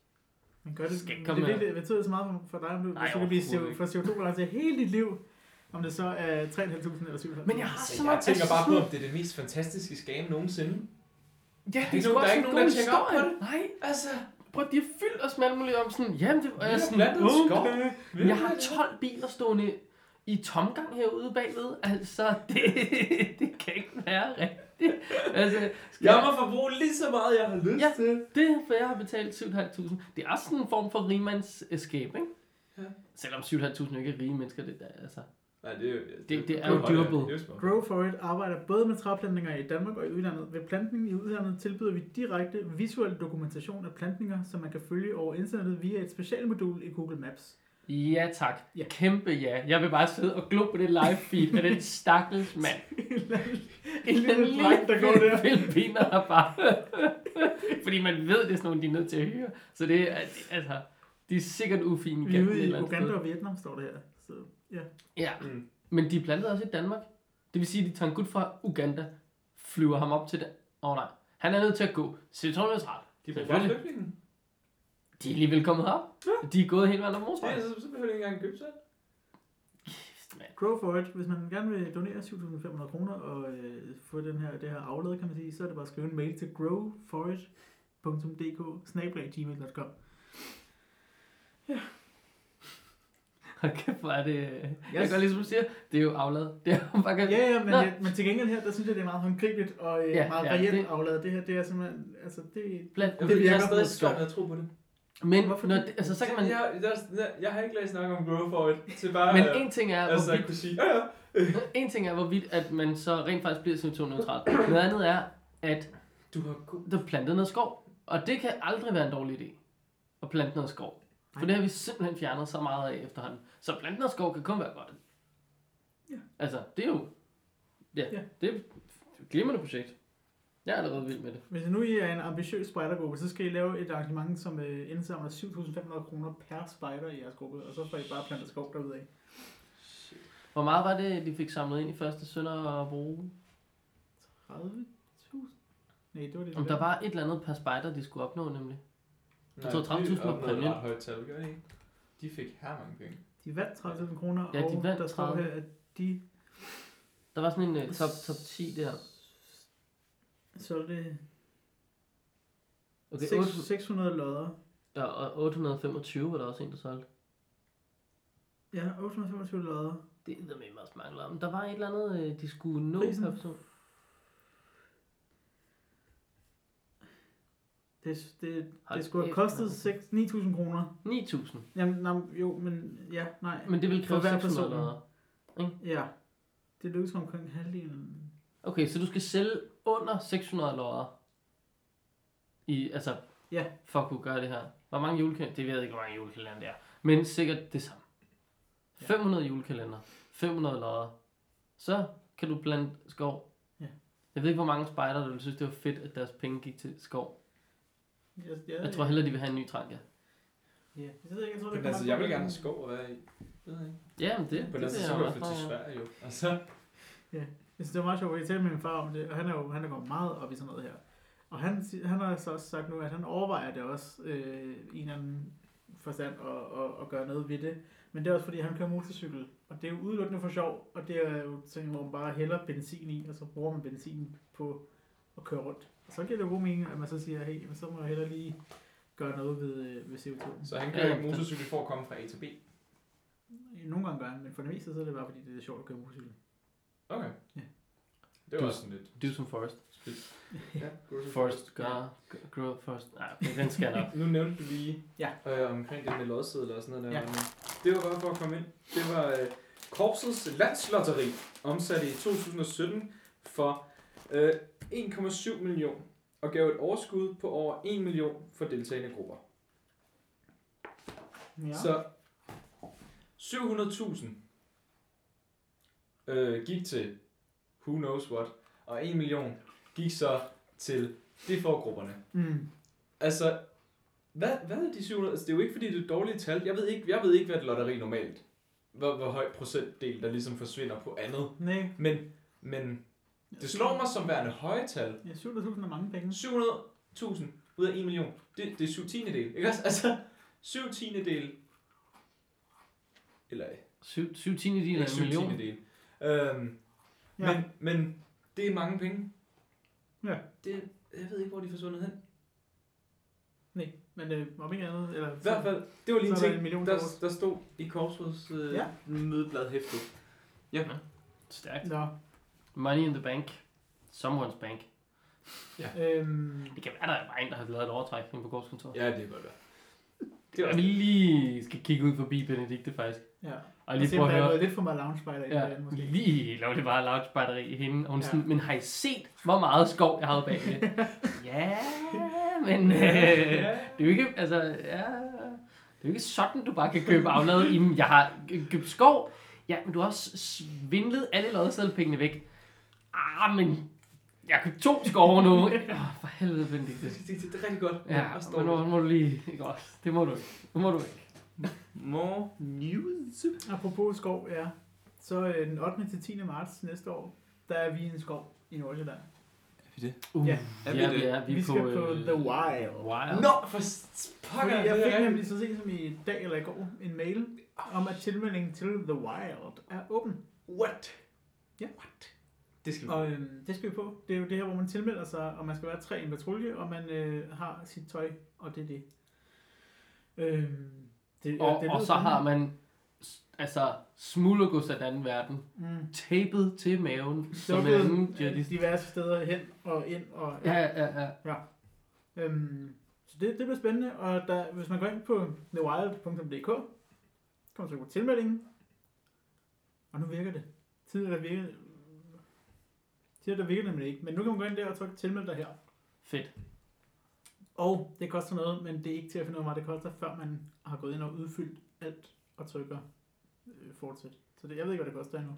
Speaker 3: Men gør det,
Speaker 2: Skal ikke
Speaker 3: det,
Speaker 2: komme
Speaker 3: det,
Speaker 2: med-
Speaker 3: det betyder det så meget for, for dig, om du,
Speaker 2: Nej,
Speaker 3: hvis du kan blive
Speaker 2: overhovedet
Speaker 3: CO, for CO2-balance hele dit liv, om det så er 3.500 eller 7.500.
Speaker 2: Men jeg har
Speaker 4: Så
Speaker 2: så
Speaker 4: jeg
Speaker 2: meget...
Speaker 4: tænker
Speaker 2: altså,
Speaker 4: bare på, om det er det mest fantastiske scam nogensinde.
Speaker 2: Ja,
Speaker 4: er
Speaker 2: det er
Speaker 4: nogen- der
Speaker 2: også
Speaker 4: er ikke nogen, der tjekker op på det.
Speaker 2: Nej,
Speaker 4: Altså,
Speaker 2: prøv, de har fyldt os med alt muligt om sådan, jamen det og
Speaker 4: Vi
Speaker 2: jeg er
Speaker 4: har
Speaker 2: sådan,
Speaker 4: skov.
Speaker 2: okay. Jeg har 12 biler stående i tomgang herude bagved, altså (laughs) det, det kan ikke være rigtigt. (laughs) Altså, skal
Speaker 4: Jeg må forbruge lige så meget, jeg har lyst
Speaker 2: Ja.
Speaker 4: til.
Speaker 2: Det er, for jeg har betalt 7.500. Det er også sådan en form for rigmands escape, ikke?
Speaker 4: Ja.
Speaker 2: Selvom 7.500 ikke er rige mennesker, det der, altså.
Speaker 4: Nej, det er jo...
Speaker 2: Det- det er jo
Speaker 4: højere.
Speaker 2: durable.
Speaker 4: Det er jo små.
Speaker 3: Grow for It arbejder både med træplantninger i Danmark og i udlandet. Ved plantning i udlandet tilbyder vi direkte visuel dokumentation af plantninger, som man kan følge over internettet via et specialmodul i Google Maps.
Speaker 2: Ja tak.
Speaker 3: Ja.
Speaker 2: Kæmpe ja. Jeg vil bare sidde og glo på det live feed af den stakkels mand. (laughs) En
Speaker 3: lille dreng, der går der.
Speaker 2: Filipiner, der bare... (laughs) Fordi man ved, det er sådan nogle, de er nødt til at hyre. Så det er, altså... De er sikkert ufine
Speaker 3: Vi er ude i Uganda
Speaker 2: sted.
Speaker 3: og Vietnam, står det her. Så, ja.
Speaker 2: Ja,
Speaker 4: Mm.
Speaker 2: men de er plantet også i Danmark. Det vil sige, at de tager en gut fra Uganda, flyver ham op til det. Åh oh, nej, han er nødt til at gå. CO2-neutralt.
Speaker 4: De bruger bare
Speaker 2: Selvfølgelig.
Speaker 4: flygtningen.
Speaker 2: De er lige velkommen herop. De er gået helt vejen om
Speaker 4: Det
Speaker 2: motorvejen.
Speaker 4: er så, så behøver de ikke engang købe selv.
Speaker 3: Grow for It, hvis man gerne vil donere 7.500 kroner og øh, få den her, det her aflad, kan man sige, så er det bare at skrive en mail til growforit.dk snablag.gmail.com
Speaker 2: Okay, hvor er det... Jeg kan godt lide, som du siger, det er jo afladet. Det er jo bare
Speaker 3: Ja, ja, men,
Speaker 2: Nå.
Speaker 3: jeg, men til gengæld her, der synes jeg, det er meget håndgribeligt og øh,
Speaker 2: Ja,
Speaker 3: ja, meget
Speaker 2: ja,
Speaker 3: reelt
Speaker 2: det-
Speaker 3: det... aflad. Det her, det er simpelthen, altså det...
Speaker 2: Blandt,
Speaker 4: Jeg,
Speaker 3: Det
Speaker 4: det
Speaker 3: virker.
Speaker 4: jeg er stadig ved at tro på det.
Speaker 2: Men
Speaker 3: Hvorfor
Speaker 2: når,
Speaker 3: det?
Speaker 2: altså, så kan man...
Speaker 4: Jeg, jeg, jeg, jeg har ikke læst nok om Grow for it. Til bare,
Speaker 2: Men en ting er,
Speaker 4: altså,
Speaker 2: hvorvidt,
Speaker 4: kunne sige, ja, ja. (laughs)
Speaker 2: en ting er, hvorvidt at man så rent faktisk bliver CO2-neutral. Noget andet er, at
Speaker 4: Du har
Speaker 2: der er plantet noget skov. Og det kan aldrig være en dårlig idé. At plante noget skov. For
Speaker 3: Nej.
Speaker 2: det har vi simpelthen fjernet så meget af efterhånden. Så plante noget skov kan kun være godt.
Speaker 3: Ja.
Speaker 2: Altså, det er jo... Ja,
Speaker 3: Ja.
Speaker 2: det er et glimrende projekt. Jeg er allerede vild med det.
Speaker 3: Hvis nu I er en ambitiøs spejdergruppe, så skal I lave et arrangement, som øh, indsamler 7.500 kroner per spejder i jeres gruppe, og så får I bare plantet skov derudad.
Speaker 2: Hvor meget var det, de fik samlet ind i første Sønder og bruge?
Speaker 3: 30.000? Nej, det var det.
Speaker 2: Om der var et eller andet per spejder, de skulle opnå nemlig. Jeg tror, 30.000 var præmien.
Speaker 4: ret højt tal, gør de ikke? De fik her mange penge.
Speaker 3: De vandt 30.000 kroner,
Speaker 2: Ja, de
Speaker 3: og
Speaker 2: vandt
Speaker 3: der står
Speaker 2: 30.
Speaker 3: her, at de
Speaker 2: Der var sådan en uh, top, top 10 der.
Speaker 3: Solgte
Speaker 2: Okay,
Speaker 3: okay,
Speaker 2: 8,
Speaker 3: 600 lodder.
Speaker 2: ja, og 825 var der også en, der solgte.
Speaker 3: Ja, 825 lodder.
Speaker 2: Det er med også mange lommer. Der var et eller andet, øh, de skulle nå
Speaker 3: Prisen?
Speaker 2: per person.
Speaker 3: Det, det,
Speaker 2: Hold
Speaker 3: det skulle have kostet
Speaker 2: mand.
Speaker 3: 6 9.000 kroner.
Speaker 2: 9.000.
Speaker 3: Jamen, nej, jo, men ja, nej.
Speaker 2: Men det vil
Speaker 3: For
Speaker 2: kræve
Speaker 3: hver
Speaker 2: 600
Speaker 3: person.
Speaker 2: lodder.
Speaker 3: Ja, det lykkedes mig omkring halvdelen.
Speaker 2: Okay, så du skal sælge under 600 lodder. I, altså,
Speaker 3: Ja.
Speaker 2: for at kunne gøre det her. Hvor mange julekalender? Det ved jeg ikke, hvor mange julekalender det er. Men sikkert det samme.
Speaker 3: Ja.
Speaker 2: 500 julekalender. 500 lodder. Så kan du plante skov.
Speaker 3: Ja.
Speaker 2: Jeg ved ikke, hvor mange spejder, der ville synes, det var fedt, at deres penge gik til skov.
Speaker 3: Jeg, jeg,
Speaker 2: Jeg tror hellere, de vil have en ny trank, ja.
Speaker 3: Ja, jeg ved ikke, jeg tror, det
Speaker 4: Men altså, jeg vil gerne have skov at være i. Ved jeg ikke.
Speaker 2: Ja, men det,
Speaker 4: Men
Speaker 2: det
Speaker 4: altså,
Speaker 2: vil
Speaker 4: så
Speaker 2: jeg
Speaker 4: kan jeg
Speaker 2: også
Speaker 4: flytte til
Speaker 2: meget gerne.
Speaker 4: Sverige jo. Altså,
Speaker 3: Jeg synes, det var meget sjovt, at jeg talte med min far om det, og han er jo han er gået meget op i sådan noget her. Og han, han har så også sagt nu, at han overvejer det også øh, i en eller anden forstand at, at, at gøre noget ved det. Men det er også fordi, han kører motorcykel, og det er jo udelukkende for sjov, og det er jo ting, hvor man bare hælder benzin i, og så bruger man benzin på at køre rundt. Og så giver det jo god mening, at man så siger, hey, men så må jeg hellere lige gøre noget ved, øh, ved CO2.
Speaker 4: så han kører
Speaker 2: ja,
Speaker 4: motorcykel for at komme fra A til B.
Speaker 3: Nogle gange gør han, men for det meste så er det bare fordi, det er sjovt at køre motorcykel.
Speaker 4: Okay.
Speaker 3: Ja.
Speaker 4: Det
Speaker 2: Du-
Speaker 4: var også sådan lidt.
Speaker 2: Do some forest.
Speaker 4: Ja, go to
Speaker 2: Forest, gør, grow forest. Nej, okay, den skal nok.
Speaker 4: Nu nævnte du lige
Speaker 3: Ja.
Speaker 4: øh, omkring det med lodsedler og sådan noget der.
Speaker 3: Ja.
Speaker 4: Det var bare for at komme ind. Det var øh, Korpsets landslotteri, omsat i 2017 for øh, 1,7 million og gav et overskud på over 1 million for deltagende grupper.
Speaker 3: Ja.
Speaker 4: Så 700.000 øh, gik til who knows what. og 1 million gik så til default-grupperne.
Speaker 3: Mm.
Speaker 4: Altså, hvad, hvad er de 700? Altså, det er jo ikke, fordi det er et dårligt tal. Jeg ved ikke, jeg ved ikke hvad et lotteri normalt. Hvor, hvor høj procentdel, der ligesom forsvinder på andet.
Speaker 3: Nej.
Speaker 4: Men, men det slår mig som værende høje tal.
Speaker 3: Ja, 700.000 er mange penge.
Speaker 4: 700.000 ud af 1 million. Det, det er 7 tiende del, ikke også? Altså, 7 tiende del. Eller
Speaker 2: 7, 7 tiende del af en
Speaker 4: 7
Speaker 2: million.
Speaker 4: tiende del. Øhm,
Speaker 3: Ja.
Speaker 4: men, men det er mange penge.
Speaker 3: Ja.
Speaker 4: Det, jeg ved ikke, hvor de er forsvundet hen.
Speaker 3: Nej, men øh, om ikke andet, eller...
Speaker 4: I hvert fald, det var lige en
Speaker 3: der
Speaker 4: ting, der,
Speaker 3: dollars.
Speaker 4: der stod i Korsråds øh,
Speaker 3: Ja.
Speaker 4: mødblad hæftet.
Speaker 2: Stærkt.
Speaker 3: Nå,
Speaker 2: Money in the bank. Someone's bank.
Speaker 3: øhm,
Speaker 2: Det kan være, der er bare en, der har lavet et overtrækning på gårdskontoret.
Speaker 4: Ja, det kan godt være. Det
Speaker 2: Jeg
Speaker 4: var
Speaker 2: vil lige skal kigge ud forbi Benedikte faktisk.
Speaker 3: ja.
Speaker 2: Og lige prøve at høre.
Speaker 3: lidt for meget lounge spider
Speaker 2: Ja,
Speaker 3: ja, måske.
Speaker 2: lige lave det bare loungebatteri i hende. Og hun
Speaker 3: Ja.
Speaker 2: sådan, men har I set, hvor meget skov jeg havde bagved? (laughs) ja, men øh, det er jo ikke, altså, ja, det er jo ikke sådan, du bare kan købe aflad i. Jeg har købt skov, ja, men du har også svindlet alle lodseddelpengene væk. Ah, men jeg har købt to skove nu. (laughs) Oh, for helvede, Benedikte.
Speaker 4: det, det, det er rigtig godt.
Speaker 2: Ja,
Speaker 4: Også
Speaker 2: men nu må du lige, ikke også? Det må du ikke. Det må du ikke.
Speaker 5: More news.
Speaker 3: Apropos skov, ja. Så øh, den 8. til 10. marts næste år, der er vi i en skov i Nordsjælland.
Speaker 2: Uh,
Speaker 3: Ja.
Speaker 5: Er vi
Speaker 2: ja,
Speaker 5: det?
Speaker 2: vi er, vi er
Speaker 3: Vi skal på
Speaker 2: øh,
Speaker 3: The Wild.
Speaker 2: Wild.
Speaker 4: Nå, for s-
Speaker 3: Fordi
Speaker 4: pokker,
Speaker 3: jeg
Speaker 4: det er
Speaker 3: fik nemlig så sent som i dag eller i går en mail om, at tilmeldingen til The Wild er åben.
Speaker 4: What?
Speaker 3: Ja.
Speaker 4: What? Det skal vi.
Speaker 3: Og øhm, det skal vi på. Det er jo det her, hvor man tilmelder sig, og man skal være tre i en patrulje, og man øh, har sit tøj, og det er det. Øhm, det,
Speaker 2: Og,
Speaker 3: det
Speaker 2: og så har man altså smuglergods af den anden verden
Speaker 3: mm,
Speaker 2: tapet til maven som en jetty.
Speaker 3: diverse steder hen og ind. Og,
Speaker 2: Ja, ja, ja.
Speaker 3: Øhm, så det, det bliver spændende, og der, hvis man går ind på thewild.dk, kan man trykke på tilmeldingen, og nu virker det. Tidligere virkede, tidligere der virkede det nemlig ikke, men nu kan man gå ind der og trykke tilmeld dig her.
Speaker 2: Fedt.
Speaker 3: Og det koster noget, men det er ikke til at finde ud af, hvad det koster, før man har gået ind og udfyldt alt og trykker øh, fortsæt. Så det, jeg ved ikke, hvad det koster endnu.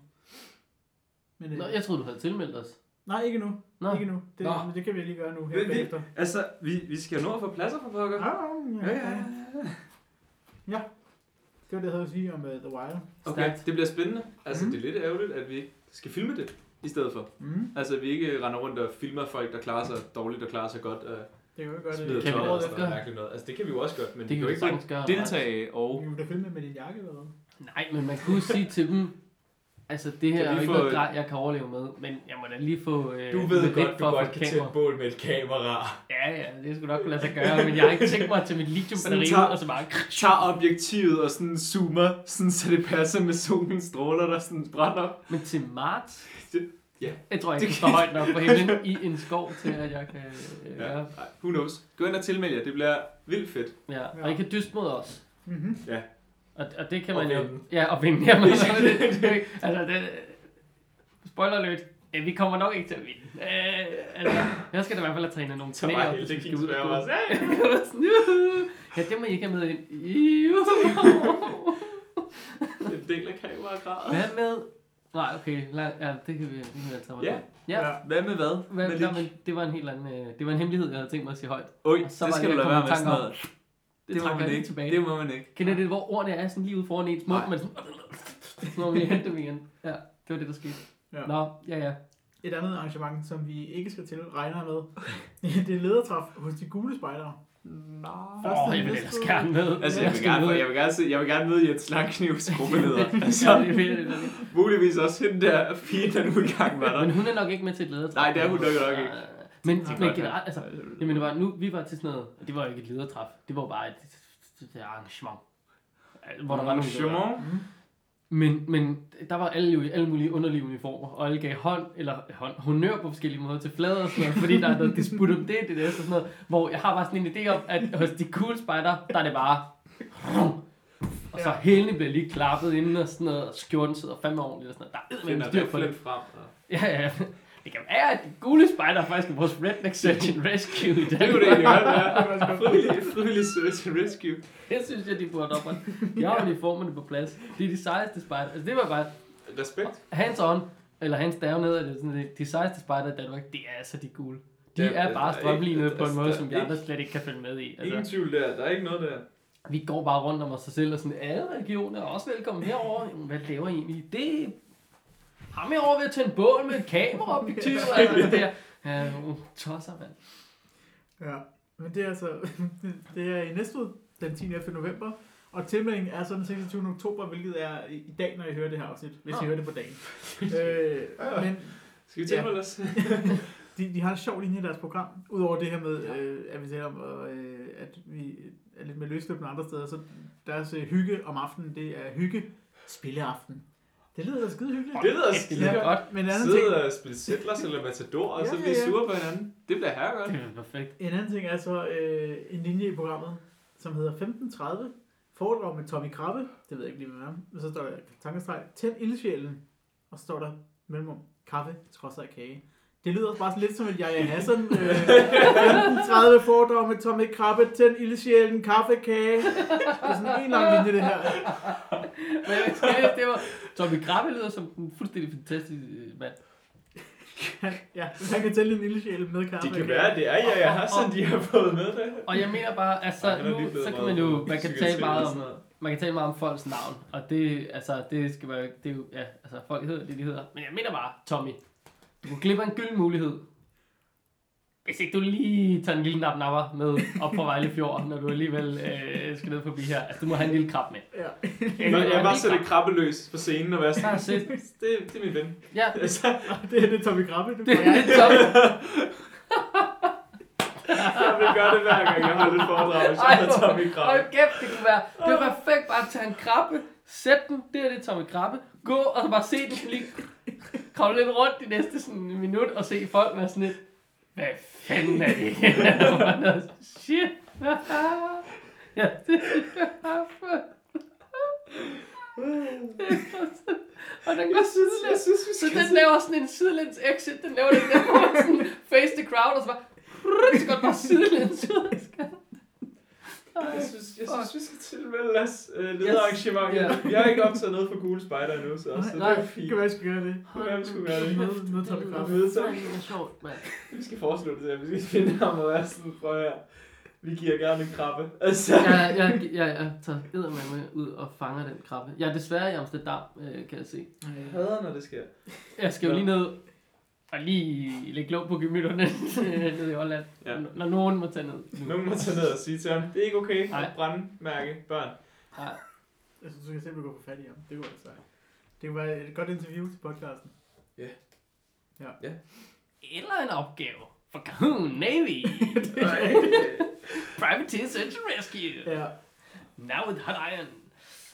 Speaker 3: Men, øh,
Speaker 2: Nå, jeg troede, du havde tilmeldt os.
Speaker 3: Nej, ikke nu.
Speaker 2: Nå.
Speaker 3: Ikke nu. Det,
Speaker 4: Nå.
Speaker 3: men det kan vi lige gøre nu her
Speaker 5: vi-
Speaker 3: bagefter.
Speaker 5: Altså, vi, vi skal nå at få pladser for pokker.
Speaker 3: Ah, ja, ja. Det var det, jeg havde at sige om uh, The Wild.
Speaker 5: Okay,
Speaker 2: Stærkt.
Speaker 5: det bliver spændende. Altså,
Speaker 3: Mhm.
Speaker 5: det er lidt ærgerligt, at vi ikke skal filme det i stedet for.
Speaker 3: Mm.
Speaker 5: Altså, at vi ikke render rundt og filmer folk, der klarer sig dårligt og klarer sig godt. Uh,
Speaker 3: Det kan vi
Speaker 5: Smider
Speaker 3: det.
Speaker 2: Kan vi
Speaker 5: og
Speaker 3: året efter.
Speaker 4: noget mærkeligt noget. Altså, det kan vi jo også godt, men
Speaker 2: Det
Speaker 4: vi
Speaker 2: kan
Speaker 4: kan jo ikke
Speaker 2: gøre.
Speaker 5: deltage og...
Speaker 3: Vi må da filme med din jakke eller hvad?
Speaker 2: Nej, men man kunne sige til dem, altså det her er jo ikke
Speaker 5: få-
Speaker 2: noget grej, jeg kan overleve med, men jeg må da lige få øh,
Speaker 4: Du ved godt, du
Speaker 2: for at få
Speaker 4: godt
Speaker 2: et
Speaker 4: kan tænde bål med et kamera.
Speaker 2: Ja, ja, det skulle nok kunne lade sig gøre, men jeg har ikke tænkt mig at tage mit lithiumbatteri ud, og så bare...
Speaker 5: Tager objektivet og sådan zoomer, sådan, så det passer med solens stråler, der sådan brænder.
Speaker 2: Men til marts,
Speaker 5: Det- ja.
Speaker 2: jeg tror ikke,
Speaker 5: Det kan-
Speaker 2: står højt nok på himlen i en skov til, at jeg kan øh,
Speaker 5: Ja.
Speaker 2: ja.
Speaker 5: Nej, who knows. Gå ind og tilmeld jer, det bliver vildt fedt.
Speaker 2: ja. Og I kan dyste mod os.
Speaker 3: Mm-hmm.
Speaker 2: Og, og det kan
Speaker 4: Og
Speaker 2: man jo...
Speaker 4: vinde.
Speaker 2: Ja, og vinde. (laughs) Jamen, så er det, det, altså, det, spoiler alert. Ja, vi kommer nok ikke til at vinde. Øh, altså, jeg skal da i hvert fald have trænet nogle knæ op,
Speaker 4: det
Speaker 2: ud
Speaker 4: gik også. (laughs)
Speaker 2: Sådan, juhu. Ja, det må I ikke have med ind.
Speaker 5: En del af kameragradet.
Speaker 2: Hvad med... Nej, okay. La- Ja, det kan vi, det kan vi altså
Speaker 5: Ja.
Speaker 2: Ja.
Speaker 5: Hvad med hvad?
Speaker 2: Hvad,
Speaker 5: Med
Speaker 2: men det var en helt anden... øh, Det var en hemmelighed, jeg havde tænkt mig at sige højt.
Speaker 5: Oj, det skal du lade være med sådan noget.
Speaker 2: Det,
Speaker 5: Det må
Speaker 2: trækker
Speaker 5: man ikke.
Speaker 2: tilbage.
Speaker 5: Det må man ikke.
Speaker 2: Kender det, hvor ordene er sådan lige ude foran ens mund,
Speaker 5: Nej.
Speaker 2: men sådan... Så må man lige hente dem igen. Ja, det var det, der skete.
Speaker 3: Ja.
Speaker 2: Nå, ja, ja.
Speaker 3: Et andet arrangement, som vi ikke skal til, regner med. (laughs) det er ledertræf hos de gule spejdere.
Speaker 5: Nå.
Speaker 2: Åh,
Speaker 3: er
Speaker 2: jeg vil ellers gerne med.
Speaker 5: Altså, jeg vil, gerne, jeg, vil gerne, se, jeg vil gerne møde Jens Langknivs gruppeleder. (laughs)
Speaker 2: altså,
Speaker 5: muligvis også hende der fine, der nu engang var der.
Speaker 2: Men hun er nok ikke med til et ledertræf.
Speaker 5: Nej, det er hun nok nok ikke.
Speaker 2: Men,
Speaker 3: Nej,
Speaker 2: men generelt, altså, det var, nu, vi var til sådan noget, og det var jo ikke et ledertræf, det var bare et, et, et arrangement. Hvor der var nogle.
Speaker 3: Mm.
Speaker 2: Men, men der var alle jo i alle mulige underlige uniformer, og alle gav hånd, eller hånd, honør på forskellige måder til flader og sådan noget, fordi der er noget disput om det, det der, sådan noget, hvor jeg har bare sådan en idé om, at hos de cool spider, der er det bare, og så
Speaker 3: Ja.
Speaker 2: hælene bliver lige klappet inden og sådan noget, og skjorten sidder fandme ordentligt og sådan noget. Der er eddermame styr på det.
Speaker 5: frem. og-
Speaker 2: Ja, ja. Det kan være, at de gule spejder faktisk er vores Redneck Search and Rescue
Speaker 5: Det kunne det egentlig godt være.
Speaker 3: Det
Speaker 5: Frivillig, frivillig search and rescue.
Speaker 2: Det synes jeg, de burde op. De har uniformerne på plads. De er de sejeste spejder. Altså, det var bare
Speaker 5: Respekt.
Speaker 2: hands on. eller hans stave ned, er det sådan, det, de sejeste spejder i Danmark, det er altså de gule. De
Speaker 4: Ja,
Speaker 2: er
Speaker 4: der
Speaker 2: bare strømlinede
Speaker 4: ikke-
Speaker 2: på en
Speaker 4: altså,
Speaker 2: måde, som
Speaker 4: er
Speaker 2: de andre
Speaker 4: ikke-
Speaker 2: slet ikke kan følge med i.
Speaker 4: Ingen
Speaker 2: Altså,
Speaker 4: tvivl der. Der er ikke noget der.
Speaker 2: vi går bare rundt om os selv og sådan, alle regioner er også velkommen herover. Hvad laver I egentlig? Det er ham herovre ved at tænde bål med et kameraobjektiv og alt det der. Ja, nogle tosser, mand.
Speaker 3: Ja, men det er altså, (laughs) det er i næste uge, den 10. 11. november, og tilmeldingen er så den 26. oktober, hvilket er i i dag, når I hører det her afsnit, hvis I
Speaker 2: Ah.
Speaker 3: hører det på dagen. (laughs) øh, men
Speaker 4: Skal vi tilmelde os? (laughs)
Speaker 3: de, de har en sjov linje i deres program, udover det her med, øh, at vi taler om, og, øh, at vi er lidt mere løsløbende andre steder, så deres øh, hygge om aftenen, det er hygge spilleaften. Det lyder da skide hyggeligt.
Speaker 4: Det lyder skide
Speaker 2: lyder
Speaker 4: godt.
Speaker 2: godt.
Speaker 3: Men en anden ting,
Speaker 4: Sidde og spille Settlers eller Matador, og så
Speaker 3: Ja,
Speaker 4: blive
Speaker 3: ja, ja.
Speaker 4: sure på hinanden. Det bliver her godt.
Speaker 2: Det er perfekt.
Speaker 3: En anden ting er så øh, en linje i programmet, som hedder 15.30. Foredrag med Tommy Krabbe. Det ved jeg ikke lige, hvad er. Men så står der tankestreg. Tænd ildsjælen. Og så står der mellemrum. Kaffe, trods af kage. Det lyder bare sådan lidt som et Jaja Hassan. Øh, 15.30 foredrag med Tommy Krabbe. Tænd ildsjælen. Kaffe, kage. Det er sådan en lang linje, det her.
Speaker 2: Men jeg skal det var... Tommy Krabbe lyder som en fuldstændig fantastisk øh, mand.
Speaker 3: Ja, hvis han kan tænde en ildsjæl med kaffe.
Speaker 4: Det kan være, det er ja, jeg har sådan, de har fået med det.
Speaker 2: Og jeg mener bare, altså,
Speaker 4: Ej,
Speaker 2: nu, så kan man jo, man kan tale meget om, man kan tale meget om folks navn, og det, altså, det skal man jo, det er jo, ja, altså, folk hedder det, de hedder. Men jeg mener bare, Tommy, du kunne klippe en gylden mulighed. Hvis ikke du lige tager en lille nap napper med op på Vejle Fjord, når du alligevel øh, skal ned forbi her. Altså, du må have en lille krab med.
Speaker 3: Ja.
Speaker 4: Nå, jeg
Speaker 2: en
Speaker 4: bare sætte
Speaker 2: krab.
Speaker 4: krabbeløs på scenen og være
Speaker 2: Der er
Speaker 4: sådan,
Speaker 2: set.
Speaker 4: det, det er min ven.
Speaker 2: Ja, (laughs)
Speaker 4: Altså,
Speaker 3: Det er det Tommy Krabbe, du
Speaker 2: det
Speaker 3: får.
Speaker 2: er Tommy. (laughs)
Speaker 4: jeg vil gøre det hver gang, jeg holder et foredrag, hvis jeg har Tommy Krabbe.
Speaker 2: Hold kæft, det kunne være, det var perfekt bare at tage en krabbe, sæt den, det er det Tommy Krabbe, gå og så bare se den lige kravle lidt rundt de næste sådan en minut og se folk være sådan lidt, hvad fanden er det her? (laughs) Er Shit. ja, det og den går
Speaker 4: synes,
Speaker 2: sidelæns.
Speaker 4: synes, vi
Speaker 2: Så den laver sådan en sidelæns exit, den laver den der, hvor man sådan face the crowd, og så bare, (laughs) så går bare sidelæns ud.
Speaker 4: Jeg synes, jeg synes, vi skal tilmelde os øh, lederarrangementet.
Speaker 2: Ja.
Speaker 4: Yes. Jeg har ikke optaget noget for Gule Spejder endnu, så, så det
Speaker 2: Nej,
Speaker 4: er
Speaker 3: Det
Speaker 4: fint.
Speaker 3: kan være, jeg skal gøre det.
Speaker 4: Det kan være, vi skulle gøre det.
Speaker 3: Møde, møde Tommy Krabbe.
Speaker 4: Møde Tommy.
Speaker 2: Det er sjovt, mand.
Speaker 4: Vi skal foreslå det til, vi skal finde ham og være sådan, prøv her. Vi giver gerne en krabbe. Altså,
Speaker 2: Jeg, jeg, jeg, jeg tager eddermame ud og fanger den krabbe. Jeg er desværre i Amsterdam, øh, kan jeg se.
Speaker 4: jeg hader, når det sker.
Speaker 2: Jeg skal jo lige ned og lige lægge låg på gemytterne (laughs) nede i Holland.
Speaker 4: Ja.
Speaker 2: Ja. Når nogen må tage ned.
Speaker 4: Nogen må tage ned og sige til ham, det er ikke okay
Speaker 2: Nej.
Speaker 4: at brandmærke børn.
Speaker 2: Nej.
Speaker 3: Jeg synes, du kan simpelthen gå på fat i ham. Det være sejt. Det være et godt interview til podcasten.
Speaker 2: Eller en opgave for Cahoon Navy. (laughs) Privateer Search and Rescue.
Speaker 3: Ja.
Speaker 2: Now with hot iron.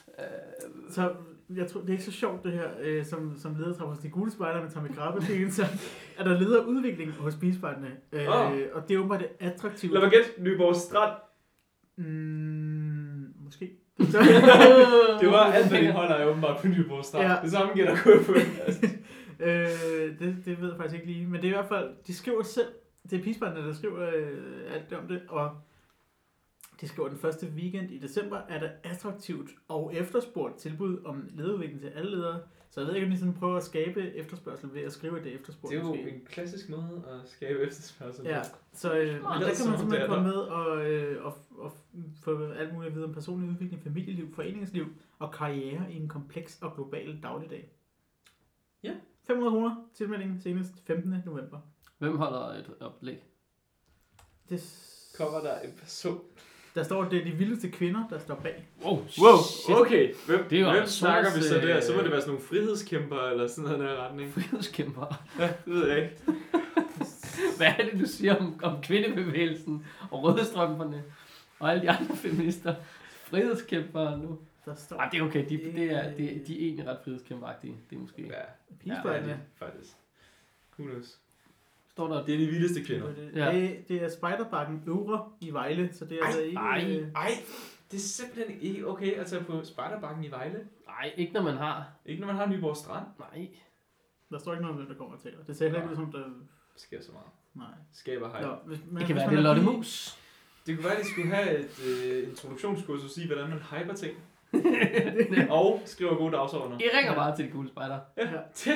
Speaker 2: Uh,
Speaker 3: Så jeg tror, det er ikke så sjovt det her, øh, som, som leder hos de gule spejder med Tommy er så, at der leder udvikling hos bispejderne. Øh,
Speaker 4: Åh.
Speaker 3: Og det er åbenbart det attraktive.
Speaker 4: Lad mig gætte, Nyborg Strand.
Speaker 3: Mm, måske. (laughs)
Speaker 4: Det var alt, hvad de holder af åbenbart på Nyborg Strand.
Speaker 3: Ja.
Speaker 4: Det samme kunne på. Altså, (laughs)
Speaker 3: øh, det, det ved jeg faktisk ikke lige. Men det er i hvert fald, de skriver selv, det er pisbandene, der skriver øh, alt om det, og de skriver, den første weekend i december er der attraktivt og efterspurgt tilbud om lederudvikling til alle ledere. Så jeg ved ikke, om de sådan prøver at skabe efterspørgsel ved at skrive, at det er efterspurgt.
Speaker 4: det er jo
Speaker 3: måske.
Speaker 4: en klassisk måde at skabe efterspørgsel.
Speaker 3: Ja, så øh, men der kan man simpelthen komme med og, øh, og, og få alt muligt at vide om personlig udvikling, familieliv, foreningsliv og karriere i en kompleks og global dagligdag.
Speaker 4: Ja.
Speaker 3: 500 kroner tilmelding senest 15. november.
Speaker 2: Hvem holder et oplæg?
Speaker 3: Det,
Speaker 4: Kommer der en person.
Speaker 3: Der står, det er de vildeste kvinder, der står bag.
Speaker 2: Wow,
Speaker 4: Wow, okay. Hvem,
Speaker 2: Det er jo
Speaker 4: hvem snakker vi så der? Så må
Speaker 2: øh,
Speaker 4: det være sådan nogle frihedskæmper eller sådan noget her retning.
Speaker 2: Frihedskæmper.
Speaker 4: Ja, det ved jeg ikke. (laughs)
Speaker 2: Hvad er det, du siger om, om kvindebevægelsen og rødstrømperne og alle de andre feminister? Frihedskæmpere nu.
Speaker 3: Der står
Speaker 2: Ah, det er okay. De, det er, det, de er egentlig ret frihedskæmperagtige. Det er måske...
Speaker 4: Ja,
Speaker 3: pigespejderne.
Speaker 4: det er faktisk. Knows?
Speaker 2: Står der...
Speaker 4: Det er de vildeste kvinder.
Speaker 3: Det,
Speaker 2: Ja.
Speaker 3: det, det er Spejderbakken Øvre i Vejle, så det er
Speaker 4: Ej,
Speaker 3: altså ikke...
Speaker 2: ej.
Speaker 3: øh,
Speaker 4: Ej, det er simpelthen ikke okay at tage på Spejderbakken i Vejle.
Speaker 2: Nej, ikke når man har...
Speaker 4: Ikke når man har Nyborg Strand.
Speaker 2: Nej.
Speaker 3: Der står ikke noget om, hvem der kommer og taler. Det ser heller ikke ud som, der...
Speaker 4: Sker så meget.
Speaker 3: Nej.
Speaker 4: Skaber hej.
Speaker 3: Nå, hvis, men,
Speaker 2: Det kan
Speaker 3: hvis
Speaker 2: være, det er Lotte Mus.
Speaker 4: Det kunne være, at de skulle have et øh, introduktionskursus i, hvordan man hyper ting. (laughs) og skriver gode dagsordner.
Speaker 2: I ringer bare til de gule spejder.
Speaker 4: Ja, til